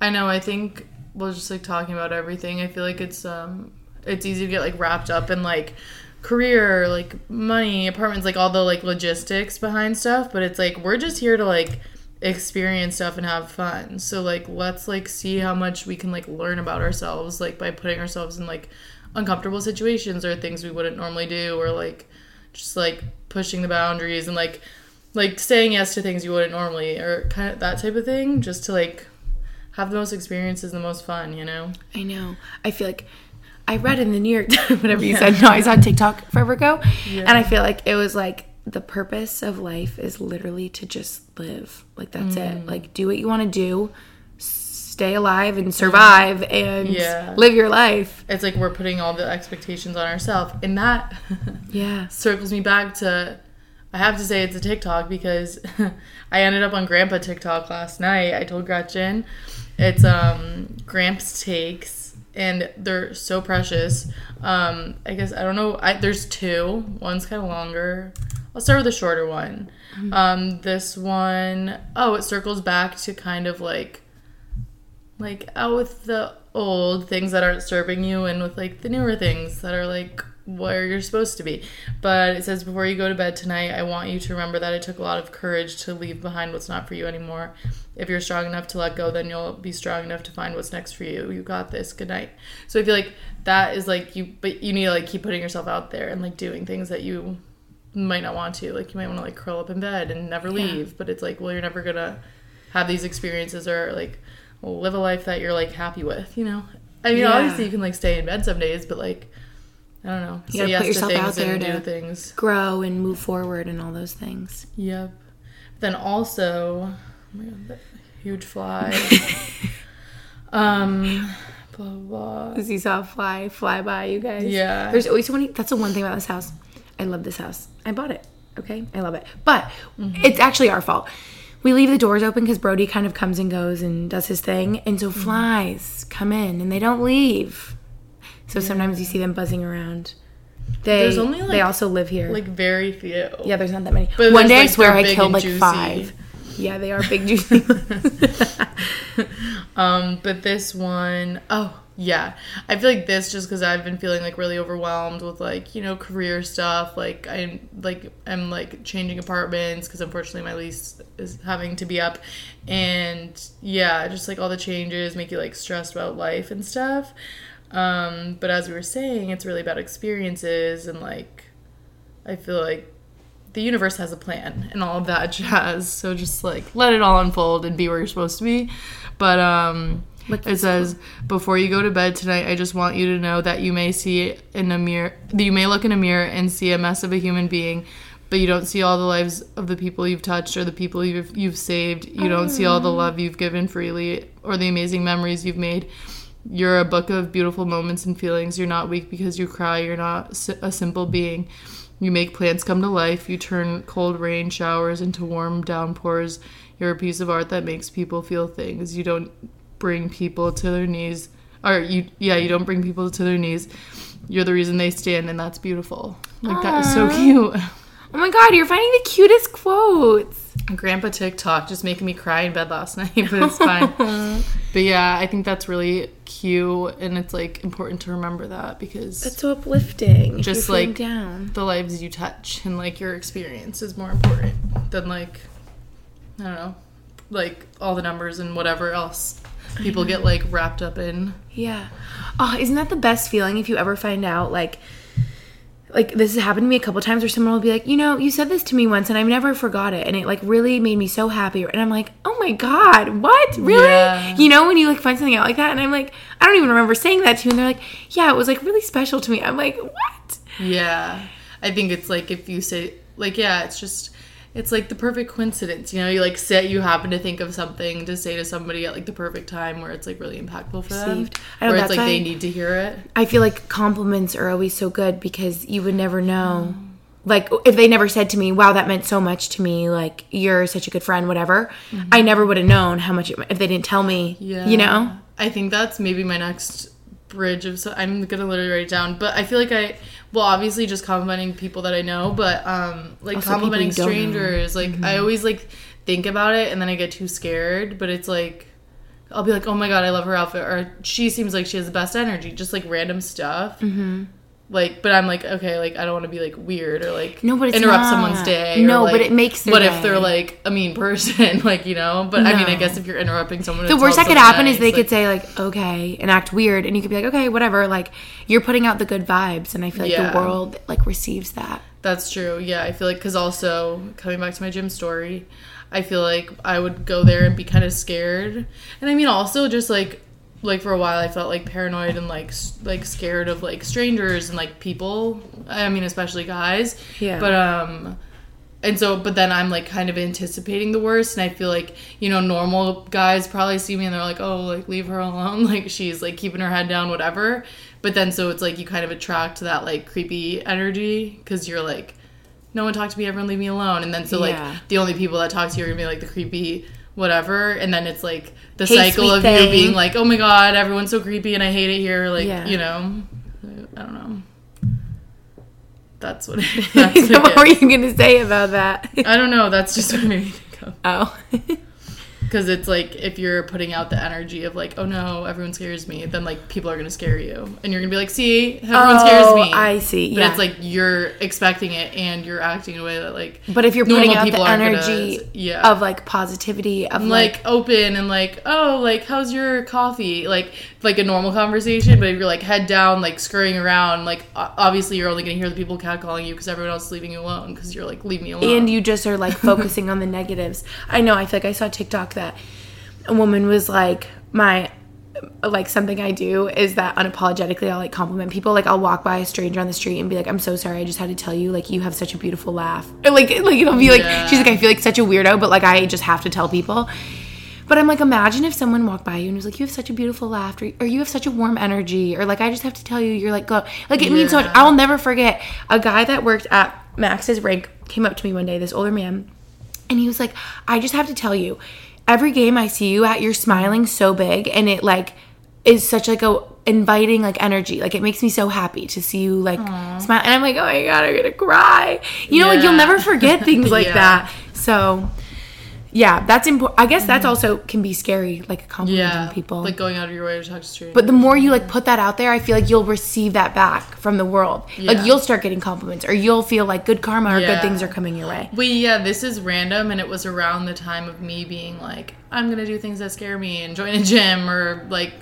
I know. I think we're just like talking about everything. I feel like it's um it's easy to get like wrapped up in like career, like money, apartments, like all the like logistics behind stuff. But it's like we're just here to like experience stuff and have fun. So like let's like see how much we can like learn about ourselves like by putting ourselves in like uncomfortable situations or things we wouldn't normally do or like just like pushing the boundaries and like like saying yes to things you wouldn't normally or kind of that type of thing just to like have the most experiences and the most fun you know I know. I feel like I read in the New York Times [LAUGHS] whatever you said. No, I saw TikTok forever ago, and I feel like it was like the purpose of life is literally to just live. Like that's Mm. it. Like do what you want to do, stay alive and survive, and Yeah. live your life. it's like we're putting all the expectations on ourselves and that [LAUGHS] Yeah. circles me back to I have to say it's a TikTok because [LAUGHS] I ended up on Grandpa TikTok last night. I told Gretchen it's um Gramps takes and they're so precious. Um I guess I don't know I, there's two. One's kind of longer. I'll start with the shorter one. Um this one oh it circles back to kind of like like out with the old things that aren't serving you and with like the newer things that are like where you're supposed to be. But it says before you go to bed tonight, I want you to remember that it took a lot of courage to leave behind what's not for you anymore. If you're strong enough to let go, then you'll be strong enough to find what's next for you. You got this. Good night. So I feel like that is like you but you need to like keep putting yourself out there and like doing things that you might not want to. Like you might want to like curl up in bed and never leave, but it's like well you're never to have these experiences or like live a life that you're like happy with, you know. I mean, Yeah. obviously you can like stay in bed some days, but like I don't know, You gotta put yourself out there and to- do things. Grow and move forward and all those things. Yep. Then also, oh my god, that huge fly. [LAUGHS] um, blah blah. blah. Because you saw a fly fly by, you guys. Yeah. There's always so many. That's the one thing about this house. I love this house. I bought it. Okay. I love it. But it's actually our fault. We leave the doors open because Brody kind of comes and goes and does his thing. And so flies come in and they don't leave. So sometimes you see them buzzing around. They, There's only, they also live here. Like very few. yeah, there's not that many. But one day I swear I killed like juicy. five. Yeah, they are big juicy. [LAUGHS] Um, but this one, oh yeah, I feel like this just because I've been feeling like really overwhelmed with like you know career stuff. Like I'm like I'm like changing apartments because unfortunately my lease is having to be up, and yeah, just like all the changes make you like stressed about life and stuff. Um, but as we were saying, it's really about experiences and like I feel like the universe has a plan and all of that [LAUGHS] jazz. So just like let it all unfold and be where you're supposed to be. But um it says before you go to bed tonight, I just want you to know that you may see in a mirror that you may look in a mirror and see a mess of a human being, but you don't see all the lives of the people you've touched or the people you've you've saved. You don't see all the oh. love you've given freely or the amazing memories you've made. You're a book of beautiful moments and feelings. You're not weak because you cry. You're not a simple being. You make plants come to life. You turn cold rain showers into warm downpours. You're a piece of art that makes people feel things. You don't bring people to their knees or you yeah you don't bring people to their knees you're the reason they stand and that's beautiful like that is so cute [LAUGHS] Oh my god, you're finding the cutest quotes. grandpa tiktok just making me cry in bed last [LAUGHS] night but it's fine [LAUGHS] but yeah i think that's really cute and it's like important to remember that because That's so uplifting. just like down. the lives you touch and like your experience is more important than like i don't know like all the numbers and whatever else people get like wrapped up in Yeah. Oh, isn't that the best feeling if you ever find out like like this has happened to me a couple times where someone will be like, you know, you said this to me once and I've never forgot it and it like really made me so happy and I'm like, oh my god, what really? Yeah. You know when you like find something out like that and I'm like, I don't even remember saying that to you and they're like, yeah, it was like really special to me. I'm like, what? yeah i think it's like if you say like yeah it's just it's like the perfect coincidence you know you like sit, you happen to think of something to say to somebody at like the perfect time where it's like really impactful for them Received. I know, where it's like they need to hear it I feel like compliments are always so good because you would never know. Like if they never said to me, "Wow, that meant so much to me," like you're such a good friend, whatever. Mm-hmm. I never would have known how much it, if they didn't tell me. Yeah. You know? I think that's maybe my next bridge of so I'm gonna literally write it down. But I feel like I well obviously just complimenting people that I know, but um like Also complimenting. Mm-hmm. strangers. Like I always like think about it and then I get too scared. But it's like I'll be like, oh my god, I love her outfit, or she seems like she has the best energy, just like random stuff. Mm-hmm. Like, but I'm like, okay, like I don't want to be like weird or like No, but interrupt not. someone's day. No, but it makes What if they're like a mean person, [LAUGHS] like you know? But I mean, I guess if you're interrupting someone, The worst that could happen is they could say like, "Okay," and act weird, and you could be like, "Okay, whatever." Like you're putting out the good vibes, and I feel like Yeah. the world like receives that. That's true. Yeah, I feel like because also coming back to my gym story, I feel like I would go there and be kind of scared, and I mean also just like like for a while I felt like paranoid and like like scared of like strangers and like people. I mean especially guys. Yeah. But um. And so, but then I'm like kind of anticipating the worst, and I feel like you know normal guys probably see me and they're like, oh, like leave her alone, [LAUGHS] like she's like keeping her head down, whatever. But then so it's like you kind of attract that like creepy energy because you're like, no one talk to me, everyone leave me alone. And then so like Yeah. the only people that talk to you are gonna be like the creepy whatever, and then it's like the cycle of thing. you being like, oh my god, everyone's so creepy and I hate it here, like Yeah. you know, I don't know. That's what. [LAUGHS] [LAUGHS] It, that's what were you gonna say about that I don't know. That's just what made me think of. oh, [LAUGHS] Because it's like if you're putting out the energy of like, oh no, everyone scares me, then like people are gonna scare you, and you're gonna be like, see, everyone oh, scares Oh, me. I see, But yeah. it's like you're expecting it, and you're acting in a way that like. but if you're putting out the aren't gonna- energy yeah. of like positivity, of like, like open and like oh like how's your coffee like like a normal conversation but if you're like head down like scurrying around like obviously you're only gonna hear the people catcalling you because everyone else is leaving you alone because you're like leave me alone and you just are like focusing on the negatives. I know. I feel like I saw TikTok that a woman was like, my like something I do is that unapologetically I'll like compliment people. Like I'll walk by a stranger on the street and be like, "I'm so sorry. I just had to tell you like you have such a beautiful laugh." Or like [LAUGHS] like it'll be like Yeah. she's like I feel like such a weirdo, but like I just have to tell people. But I'm like, imagine if someone walked by you and was like, "You have such a beautiful laugh," or, or "You have such a warm energy," or like, "I just have to tell you, you're like, go." Like it means so much. I'll never forget a guy that worked at Max's Rink came up to me one day, this older man, and he was like, "I just have to tell you, every game I see you at, you're smiling so big, and it like is such like a inviting like energy. Like it makes me so happy to see you like smile." And I'm like, "Oh my god, I'm gonna cry." You know, like you'll never forget things [LAUGHS] like Yeah. that. So. Yeah, that's important. I guess that's also can be scary, like complimenting yeah people. like going out of your way to talk to strangers But the more you like put that out there, I feel like you'll receive that back from the world. Yeah. Like you'll start getting compliments, or you'll feel like good karma or Yeah. good things are coming your way. We yeah, this is random, and it was around the time of me being like, I'm gonna do things that scare me and join a gym or like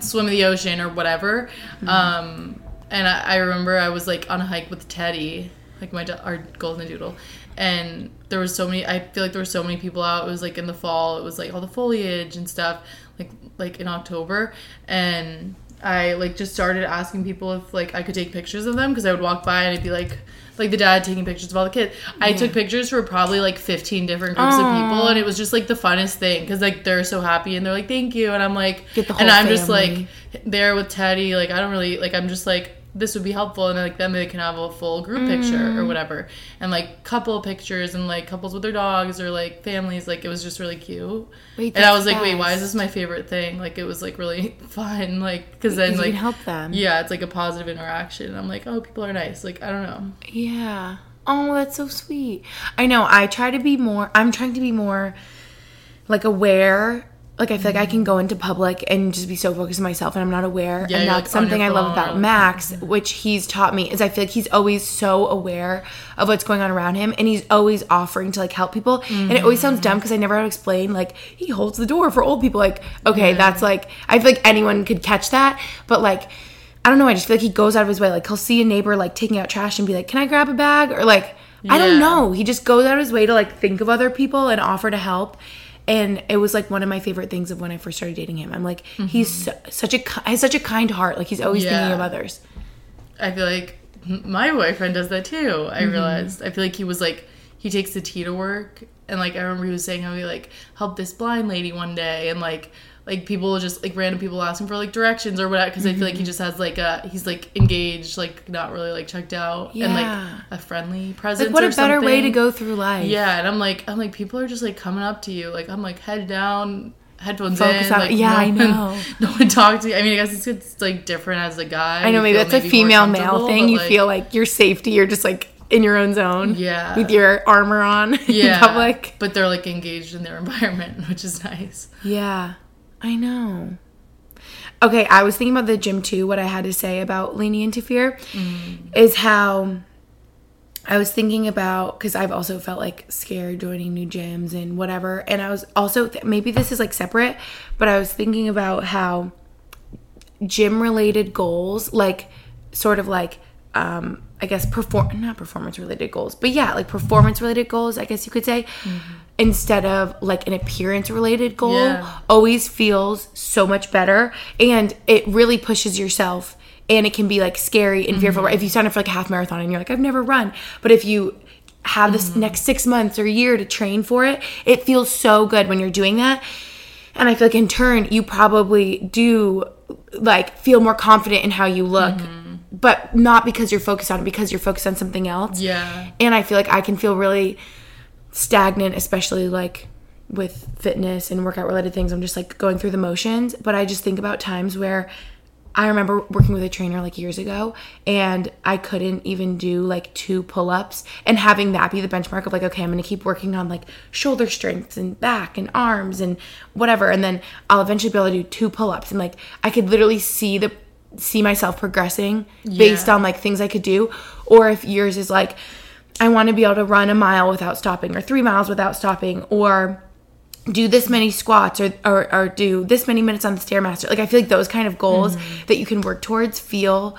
swim in the ocean or whatever. Mm-hmm. Um, and I, I remember I was like on a hike with Teddy, like my do- our golden doodle, and there was so many. I feel like there were so many people out. It was like in the fall. It was like all the foliage and stuff, like like in October, and I like just started asking people if like I could take pictures of them because I would walk by and I'd be like like the dad taking pictures of all the kids. I took pictures for probably like 15 different groups of people and it was just like the funnest thing because like they're so happy and they're like thank you and I'm like and I'm just like there with Teddy like I don't really like I'm just like this would be helpful and like then they can have a full group picture or mm. whatever and like couple pictures and like couples with their dogs or like families like it was just really cute Wait, and i was like wait why is this my favorite thing like it was like really [LAUGHS] fun like because then like help them. yeah it's like a positive interaction and i'm like oh people are nice like i don't know Yeah. Oh, that's so sweet. I know. I try to be more. I'm trying to be more like aware. Like I feel like I can go into public and just be so focused on myself, and I'm not aware. Yeah, and that's like, something I love about Max, which he's taught me. Is I feel like he's always so aware of what's going on around him, and he's always offering to like help people. And it always sounds dumb because I never know how to explain. Like he holds the door for old people. Like okay, that's like I feel like anyone could catch that, but like. I don't know. I just feel like he goes out of his way. Like he'll see a neighbor like taking out trash and be like, "Can I grab a bag?" Or like, I don't know. He just goes out of his way to like think of other people and offer to help. And it was like one of my favorite things of when I first started dating him. I'm like, he's mm-hmm. so, such a ki- has such a kind heart. Like he's always thinking of others. I feel like my boyfriend does that too. I mm-hmm. realized. I feel like he was like he takes the T to work, and like I remember he was saying how he like helped this blind lady one day, and like like people just like random people asking for like directions or whatever because I feel like he mm-hmm. just has like a he's like engaged, like not really like checked out, and like a friendly presence. Like what a better way to go through life. Yeah, and I'm like I'm like people are just like coming up to you, like I'm like head down. Headphones Focus in, like yeah, no I one- know. [LAUGHS] No one talked to you. I mean, I guess it's, it's like different as a guy. I know maybe that's a female male thing. You like, feel like your safety. You're just like in your own zone. Yeah. With your armor on [LAUGHS] yeah, in public. but they're like engaged in their [LAUGHS] environment, which is nice. Yeah, I know. Okay, I was thinking about the gym too. What I had to say about leaning into fear is how I was thinking about because I've also felt like scared joining new gyms and whatever. And I was also, maybe this is like separate, but I was thinking about how gym related goals, like sort of like, um, I guess perform not performance related goals, but yeah, like performance related goals, I guess you could say, instead of like an appearance related goal, Yeah. always feels so much better, and it really pushes yourself. And it can be like scary and fearful. Mm-hmm. If you sign up for like a half marathon and you're like, I've never run, but if you have this mm-hmm. next six months or year to train for it, it feels so good when you're doing that. And I feel like in turn, you probably do like feel more confident in how you look, mm-hmm. but not because you're focused on it, because you're focused on something else. Yeah. And I feel like I can feel really stagnant, especially like with fitness and workout related things. I'm just like going through the motions. But I just think about times where I remember working with a trainer like years ago and I couldn't even do like two pull ups and having that be the benchmark of like, okay, I'm gonna keep working on like shoulder strengths and back and arms and whatever. And then I'll eventually be able to do two pull ups. And like I could literally see the see myself progressing based on like things I could do. Or if yours is like, I want to be able to run a mile without stopping or three miles without stopping or do this many squats or, or, or do this many minutes on the stairmaster. Like i feel like those kind of goals mm-hmm. that you can work towards feel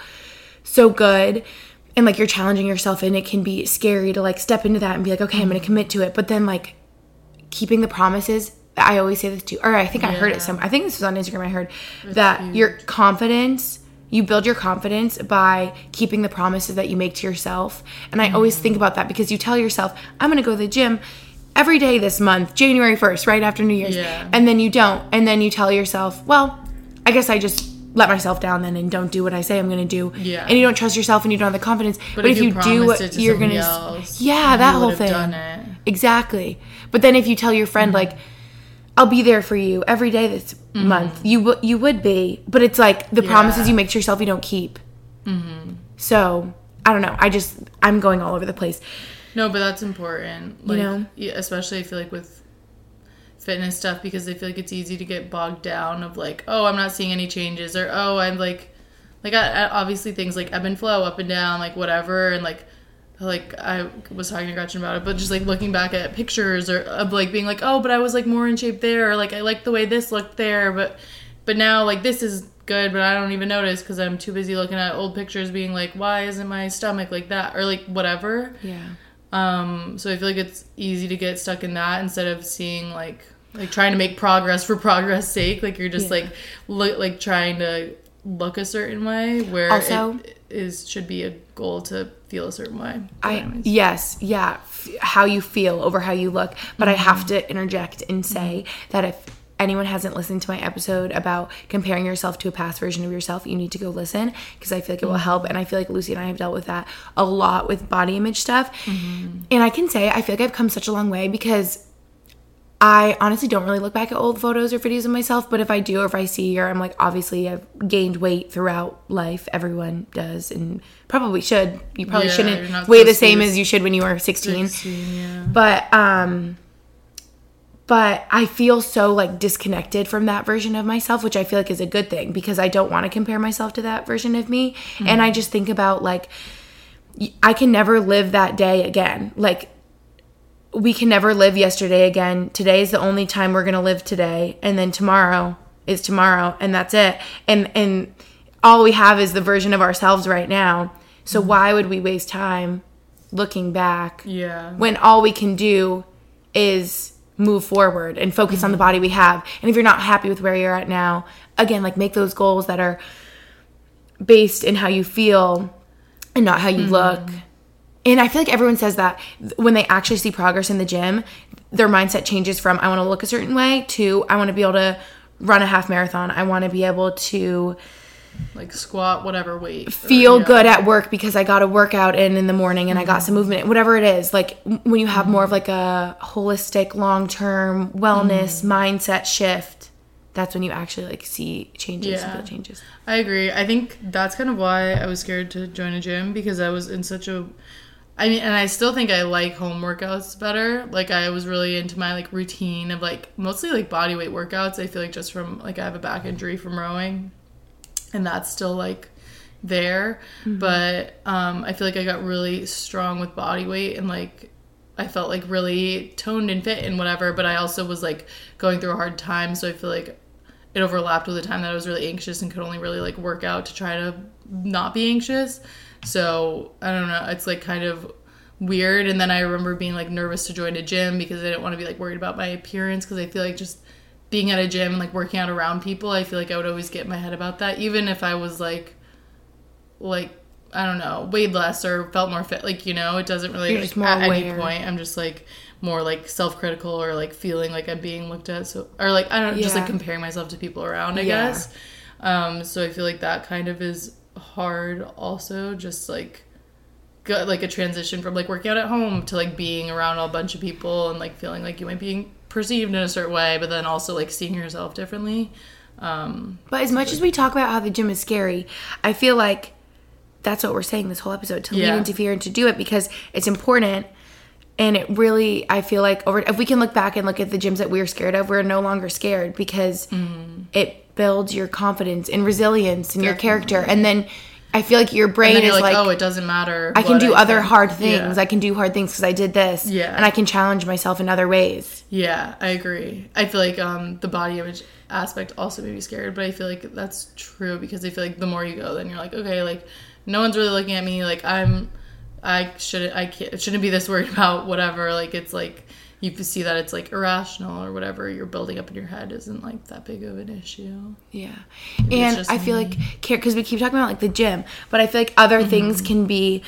so good and like you're challenging yourself and it can be scary to like step into that and be like okay i'm gonna mm-hmm. commit to it but then like keeping the promises i always say this too or i think i heard it some i think this was on instagram i heard that your confidence you build your confidence by keeping the promises that you make to yourself. And i always think about that because you tell yourself i'm gonna go to the gym every day this month january 1st right after new year's. Yeah. and then you don't. And then you tell yourself well i guess i just let myself down then and don't do what i say i'm gonna do. Yeah. and you don't trust yourself and you don't have the confidence. But, if, you, do what to you're gonna else, yeah that whole thing. exactly. But then if you tell your friend like i'll be there for you every day this mm-hmm. month you would you would be but it's like the promises you make to yourself you don't keep mm-hmm. so i don't know i just i'm going all over the place No, but that's important. Like, know? yeah, especially I feel like with fitness stuff because I feel like it's easy to get bogged down of like, oh, I'm not seeing any changes or oh, I'm like, like I, I- obviously things like ebb and flow, up and down, like whatever, and like. Like I was talking to Gretchen about it, but just like looking back at pictures or of like being like, oh, but I was like more in shape there, or like I like the way this looked there, but but now like this is good, but I don't even notice because I'm too busy looking at old pictures, being like, why isn't my stomach like that, or like whatever. yeah Um, so I feel like it's easy to get stuck in that instead of seeing like like trying to make progress for [LAUGHS] progress sake. Like you're just Yeah. like look like trying to look a certain way where Also- it is should be a goal to feel a certain way. I yes, yeah, f- how you feel over how you look. But I have mm-hmm. to interject and mm-hmm. say that if anyone hasn't listened to my episode about comparing yourself to a past version of yourself, you need to go listen because I feel like it will mm-hmm. help. And I feel like Lucy and I have dealt with that a lot with body image stuff. And I can say I feel like I've come such a long way because I honestly don't really look back at old photos or videos of myself, but if I do or if I see or I'm like, obviously I've gained weight throughout life. Everyone does and probably should. You probably Yeah, shouldn't weigh the same as you should when you were 16 yeah. but um but i feel so like disconnected from that version of myself which i feel like is a good thing because i don't want to compare myself to that version of me and i just think about like I can never live that day again like we can never live yesterday again today is the only time we're going to live today and then tomorrow is tomorrow and that's it and and all we have is the version of ourselves right now so mm-hmm. why would we waste time looking back Yeah. when all we can do is move forward and focus on the mm-hmm. body we have. And if you're not happy with where you're at now, again, like make those goals that are based in how you feel and not how you mm-hmm. look. And I feel like everyone says that when they actually see progress in the gym, their mindset changes from I want to look a certain way to I want to be able to run a half marathon. I want to be able to Like squat, whatever weight. or- feel yeah. good at work because I got a workout in in the morning and I got mm-hmm. some movement, whatever it is. Like when you have more of like a holistic, long term wellness mm-hmm. mindset shift, that's when you actually like see changes Yeah. feel changes. I agree. I think that's kind of why I was scared to join a gym because I was in such a I mean, and I still think I like home workouts better. Like I was really into my like routine of like mostly like body weight workouts. I feel like just from like I have a back injury from rowing and that's still like there. But um I feel like I got really strong with body weight and like I felt like really toned and fit and whatever, but I also was like going through a hard time, so I feel like it overlapped with the time that I was really anxious and could only really like work out to try to not be anxious. So I don't know, it's like kind of weird. And then I remember being like nervous to join a gym because I didn't want to be like worried about my appearance because I feel like just being at a gym and like working out around people, I feel like I would always get in my head about that, even if I was like, like I don't know, weighed less or felt more fit. Like you know, it doesn't really like, at any point. I'm just like more like self-critical or like feeling like I'm being looked at. So or like I don't just like comparing myself to people around. I Yeah. guess. Um, so I feel like that kind of is hard. Also, just like go, like a transition from like working out at home to like being around a bunch of people and like feeling like you might be perceived in a certain way, but then also like seeing yourself differently. Um, But as much as we talk about how the gym is scary, I feel like that's what we're saying this whole episode to Yeah. lean into fear and to do it because it's important. And it really, I feel like over if we can look back and look at the gyms that we were scared of, we're no longer scared because Mm-hmm. it builds your confidence and resilience and your character. And then I feel like your brain is like, like, oh, it doesn't matter. I can do other think." hard things. Yeah. I can do hard things because I did this. Yeah. And I can challenge myself in other ways. Yeah, I agree. I feel like um, the body image aspect also made me scared, but I feel like that's true because I feel like the more you go, then you're like, okay, like no one's really looking at me. Like I'm, I shouldn't, I can't, shouldn't be this worried [LAUGHS] about whatever. Like it's like you can see that it's like irrational or whatever you're building up in your head isn't like that big of an issue. Yeah. And I feel like care because we keep talking about like the gym, but I feel like other Mm-hmm. things can be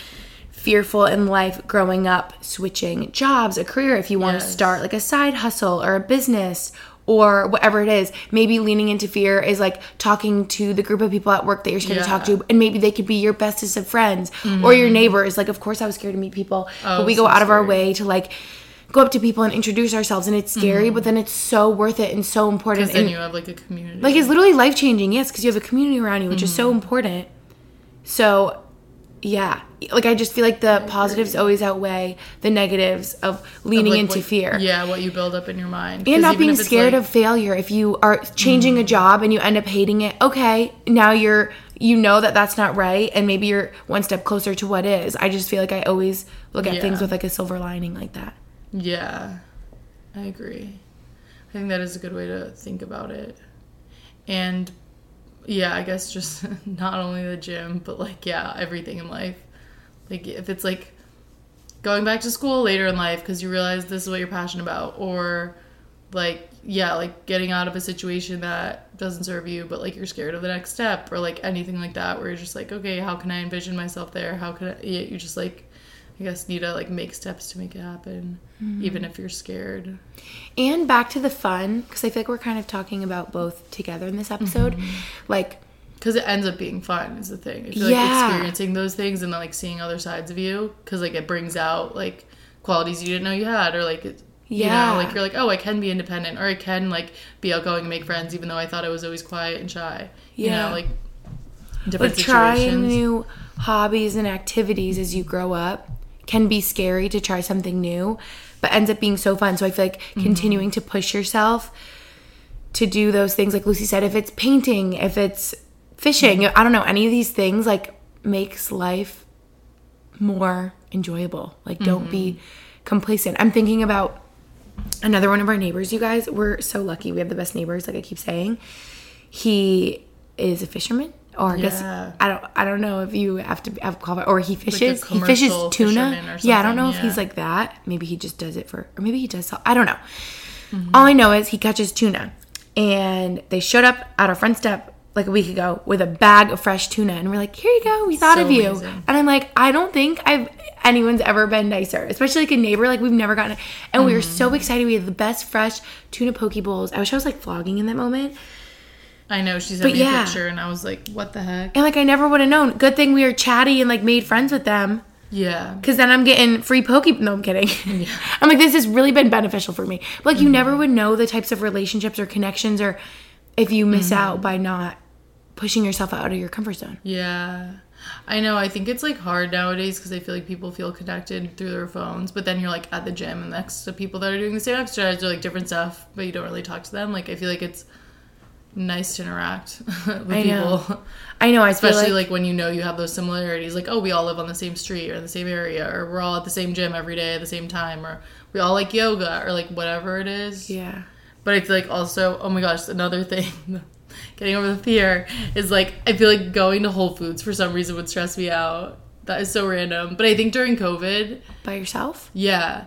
fearful in life growing up, switching jobs, a career if you want to Yes. start like a side hustle or a business or whatever it is. Maybe leaning into fear is like talking to the group of people at work that you're scared to talk Mm-hmm. to and maybe they could be your bestest of friends or your neighbors. Like of course I was scared to meet people, but Oh, we go so out of our way to like go up to people and introduce ourselves and it's scary, mm-hmm. but then it's so worth it and so important. Because then and- you have like a community. like it's literally life changing, yes, because you have a community around you, which is so mm-hmm. important. So, yeah, like I just feel like the positives always outweigh the negatives of leaning Like, into what- fear. Yeah, what you build up in your mind And not being scared like- of failure. If you are changing a mm-hmm. job and you end up hating it, okay, now you're you know that that's not right, and maybe you're one step closer to what is. I just feel like I always look at things with like a silver lining like that. Yeah, I agree. I think that is a good way to think about it. And yeah, I guess just [LAUGHS] not only the gym, but like, yeah, everything in life. Like, if it's like going back to school later in life because you realize this is what you're passionate about, or like, yeah, like getting out of a situation that doesn't serve you, but like you're scared of the next step, or like anything like that, where you're just like, okay, how can I envision myself there? How can I, you just like, I guess need to like make steps to make it happen, Mm-hmm. even if you're scared. And back to the fun, because I feel like we're kind of talking about both together in this episode. Mm-hmm. Like, Because it ends up being fun is the thing. I feel Yeah. like experiencing those things and then like seeing other sides of you, because like it brings out like qualities you didn't know you had, or like it, you Yeah. know, like you're like, oh, I can be independent, or I can like be outgoing and make friends, even though I thought I was always quiet and shy. You Yeah. know, like different like trying new hobbies and activities as you grow up can be scary to try something new, but ends up being so fun. So I feel like Mm-hmm. continuing to push yourself to do those things, like Lucy said, if it's painting, if it's fishing, Mm-hmm. I don't know, any of these things like makes life more enjoyable. Like don't be Mm-hmm. complacent. I'm thinking about another one of our neighbors, you guys. We're so lucky. We have the best neighbors, like I keep saying. He is a fisherman. Or I guess Yeah. I don't I don't know if you have to have call or he fishes. he fishes tuna. Yeah, I don't know something, if he's like that. Maybe he just does it for or maybe he does sell I don't know. Mm-hmm. All I know is he catches tuna. And they showed up at our front step like a week ago with a bag of fresh tuna and we're like, Here you go, we thought So of you. amazing. And I'm like, I don't think I've anyone's ever been nicer, especially like a neighbor. Like we've never gotten it. And we were Mm-hmm. so excited. We had the best fresh tuna poke bowls. I wish I was like vlogging in that moment. I know she sent But me yeah. a picture, and I was like, what the heck? And like I never would have known. Good thing we were chatty and like made friends with them. Yeah. Cause then I'm getting free poke. No, I'm kidding. [LAUGHS] Yeah. [LAUGHS] I'm like, this has really been beneficial for me. But like, you never would know the types of relationships or connections, or if you miss mm-hmm. out by not pushing yourself out of your comfort zone. Yeah. I know. I think it's like hard nowadays because I feel like people feel connected through their phones, but then you're like at the gym and next to people that are doing the same exercise or like different stuff, but you don't really talk to them. Like I feel like it's nice to interact [LAUGHS] with I know. people, I know. I especially like, like, when you know you have those similarities. Like oh, we all live on the same street or in the same area, or we're all at the same gym every day at the same time, or we all like yoga or like whatever it is. yeah. But I feel like also, oh my gosh, another thing, [LAUGHS] getting over the fear is like I feel like going to Whole Foods for some reason would stress me out. That is so random. But I think during COVID, By yourself? yeah,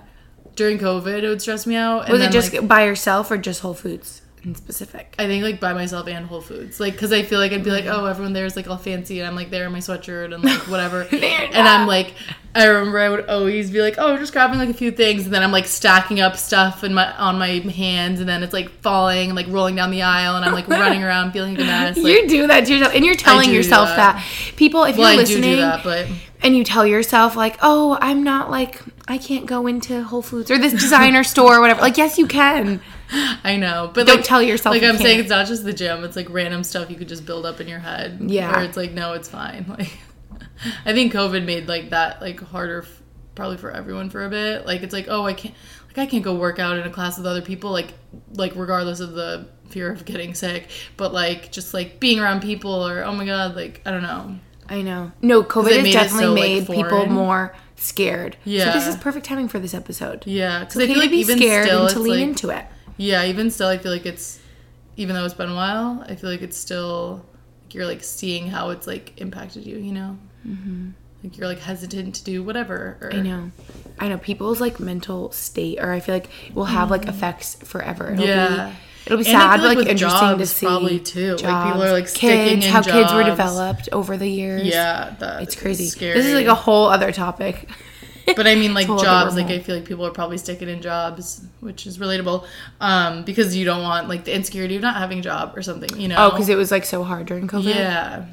during COVID it would stress me out. Was it just like, by yourself or just Whole Foods in specific? I think like by myself and Whole Foods, like because I feel like I'd be like, oh, everyone there is like all fancy, and I'm like there in my sweatshirt and like whatever, [LAUGHS] and I'm like, I remember I would always be like, oh, just grabbing like a few things, and then I'm like stacking up stuff in my on my hands, and then it's like falling and like rolling down the aisle, and I'm like [LAUGHS] running around feeling like a mess. Like, you do that to yourself, and you're telling do do yourself that. that. People, if well, you're I do listening, do that, but and you tell yourself like, "Oh, I'm not like I can't go into Whole Foods or this designer store or whatever." Like, yes, you can. [LAUGHS] I know, but Don't like, tell yourself Like you I'm saying, can't. it's not just the gym; it's like random stuff you could just build up in your head. Yeah. where it's like, no, it's fine. [LAUGHS] Like, I think COVID made like that like harder, f- probably for everyone for a bit. Like, it's like, oh, I can't, like, I can't go work out in a class with other people. Like, like regardless of the fear of getting sick, but like just like being around people or oh my god, like I don't know. I know. No, COVID has definitely so, like, made people more scared. Yeah. So this is perfect timing for this episode. Yeah, because It's I feel like to be even scared still, and to lean like, into it. Yeah, even still, I feel like it's even though it's been a while, I feel like it's still like you're like seeing how it's like impacted you. You know, mm-hmm. like you're like hesitant to do whatever. Or, I know. I know people's like mental state, or I feel like will have like effects forever. It'll. Yeah. be, it'll be And sad, feel but like like interesting to jobs, see. probably, too. Like, people are, like, kids, how kids were developed over the years. Yeah, it's crazy. Scary. This is like a whole other topic. But I mean, [LAUGHS] like jobs. Like. I feel like people are probably sticking in jobs, which is relatable, um, because you don't want like the insecurity of not having a job or something. You know? oh, because it was like so hard during COVID. yeah.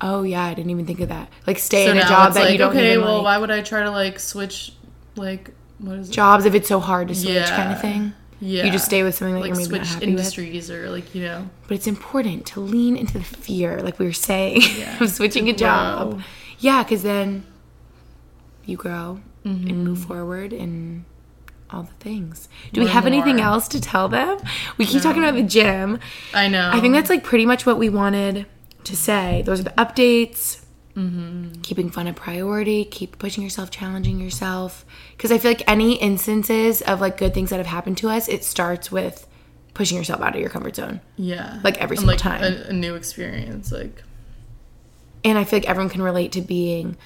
Oh yeah, I didn't even think of that. Like stay So in a job that like, you don't okay, even well, like. why would I try to like switch, like what is it? jobs if it's so hard to switch kind of thing. Yeah. You just stay with something that like you're maybe switch not happy with. industries or like you know But it's important to lean into the fear, like we were saying, [LAUGHS] of switching a job. grow. Yeah, because then you grow Mm-hmm. and move forward and all the things. Do we have anything more. else to tell them? We keep talking about the gym. I know I think that's like pretty much what we wanted to say. Those are the updates. Mm-hmm. Keeping fun a priority, keep pushing yourself, challenging yourself. Because I feel like any instances of like good things that have happened to us, it starts with pushing yourself out of your comfort zone. yeah like, every And, single time. a, a new experience like And I feel like everyone can relate to being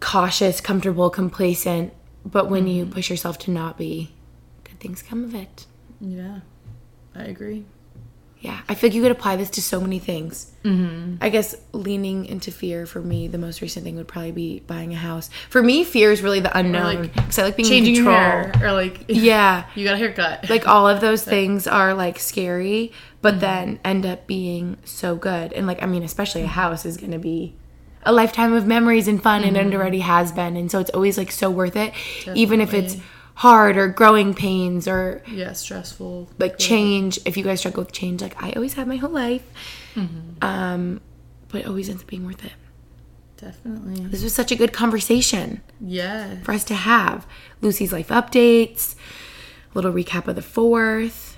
cautious, comfortable, complacent. But when you Mm-hmm. push yourself to not be, good things come of it. yeah I agree Yeah, I feel like you could apply this to so many things. Mm-hmm. I guess leaning into fear for me, the most recent thing would probably be buying a house. For me, fear is really the unknown like, because I like being Changing in control. hair or like [LAUGHS] Yeah, you got a haircut. like all of those [LAUGHS] things are like scary, but Mm-hmm. then end up being so good. And like, I mean, especially a house is going to be a lifetime of memories and fun, and Mm-hmm. it already has been. And so it's always like so worth it, even if it's hard or growing pains or yeah, stressful. like change if you guys struggle with change like i always have my whole life um but it always ends up being worth it Definitely. this was such a good conversation Yeah. for us to have lucy's life updates a little recap of the fourth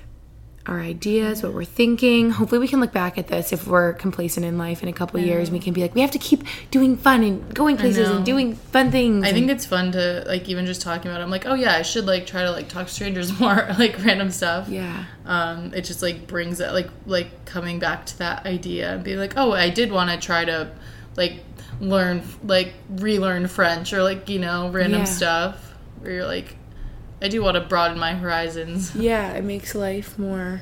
our ideas what we're thinking hopefully we can look back at this if we're complacent in life in a couple years we can be like we have to keep doing fun and going places and doing fun things I think it's fun to like even just talking about it. I'm like, oh yeah, I should like try to like talk to strangers [LAUGHS] more, like random stuff. yeah Um, it just like brings it like like coming back to that idea and being like, oh, I did want to try to like learn like relearn French or like you know random Yeah. stuff where you're like, I do want to broaden my horizons. yeah it makes life more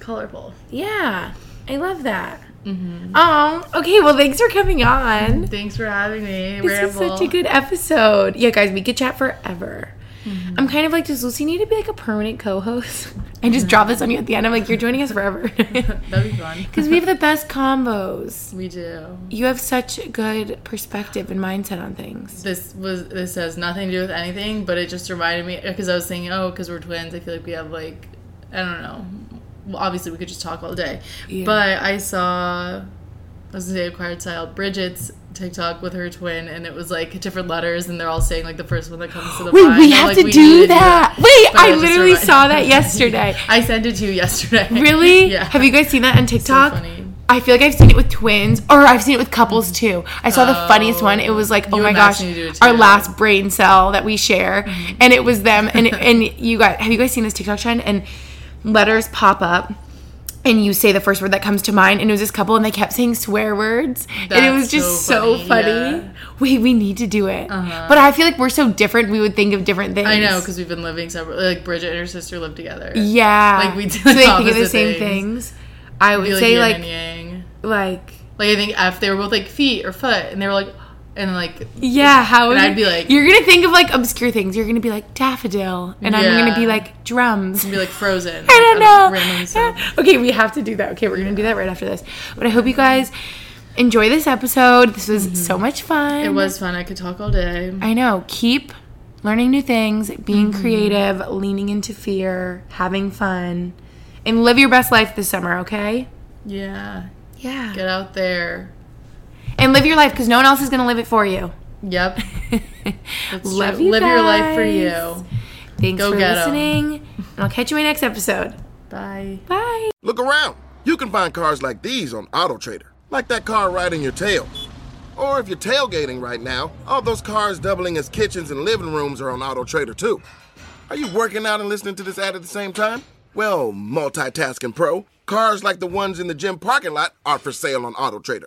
Colorful. Yeah, I love that. Oh, okay. Well, thanks for coming on. Thanks for having me. This is such a good episode. Yeah, guys, we could chat forever. Mm-hmm. I'm kind of like, does Lucy need to be like a permanent co-host? [LAUGHS] I just drop this on you at the end. I'm like, you're joining us forever [LAUGHS] That'd be fun. [LAUGHS] because we have the best combos. We do. You have such good perspective and mindset on things. This was this has nothing to do with anything, but it just reminded me because I was thinking, oh, because we're twins, I feel like we have like I don't know. Well, obviously, we could just talk all day, Yeah. but I saw I was gonna say acquired style Bridget's TikTok with her twin, and it was like different letters, and they're all saying like the first one that comes to the Wait, mind. we have like, to we do that. Wait, But I literally saw that [LAUGHS] yesterday. I sent it to you yesterday. Really? [LAUGHS] yeah. Have you guys seen that on TikTok? funny. I feel like I've seen it with twins, or I've seen it with couples mm-hmm. too. I saw the funniest one. It was like, oh my gosh, Maxine do it our last brain cell that we share, mm-hmm. and it was them. And and [LAUGHS] you guys, have you guys seen this TikTok trend? And letters pop up. And you say the first word that comes to mind, and it was this couple, and they kept saying swear words, and it was just so so funny, funny. yeah. Uh-huh. Wait, we need to do it. But I feel like we're so different. We would think of different things. I know because we've been living separately. Like Bridget and her sister live together. Yeah. Like, we do so they think of the same things. things. I would say like like Like I think if they were both like feet or foot, and they were like, and like yeah, how And would I'd be like- you're gonna think of like obscure things. You're gonna be like daffodil, and I'm gonna be like drums. It's gonna be like frozen. [LAUGHS] I don't know. Random [LAUGHS] stuff. okay, we have to do that. Okay, we're gonna do that right after this. But I hope you guys enjoy this episode. This was so much fun. Mm-hmm. It was fun. I could talk all day. I know. Keep learning new things, being Mm-hmm. creative, leaning into fear, having fun, and live your best life this summer. Okay. Yeah. Yeah. Get out there. And live your life because no one else is going to live it for you. Yep. [LAUGHS] That's Love true. you Live your life for you. Thanks Go for get 'em. listening, and [LAUGHS] I'll catch you in my next episode. Bye. Bye. Look around. You can find cars like these on AutoTrader, like that car riding your tail. Or if you're tailgating right now, all those cars doubling as kitchens and living rooms are on AutoTrader too. Are you working out and listening to this ad at the same time? Well, multitasking pro, cars like the ones in the gym parking lot are for sale on AutoTrader.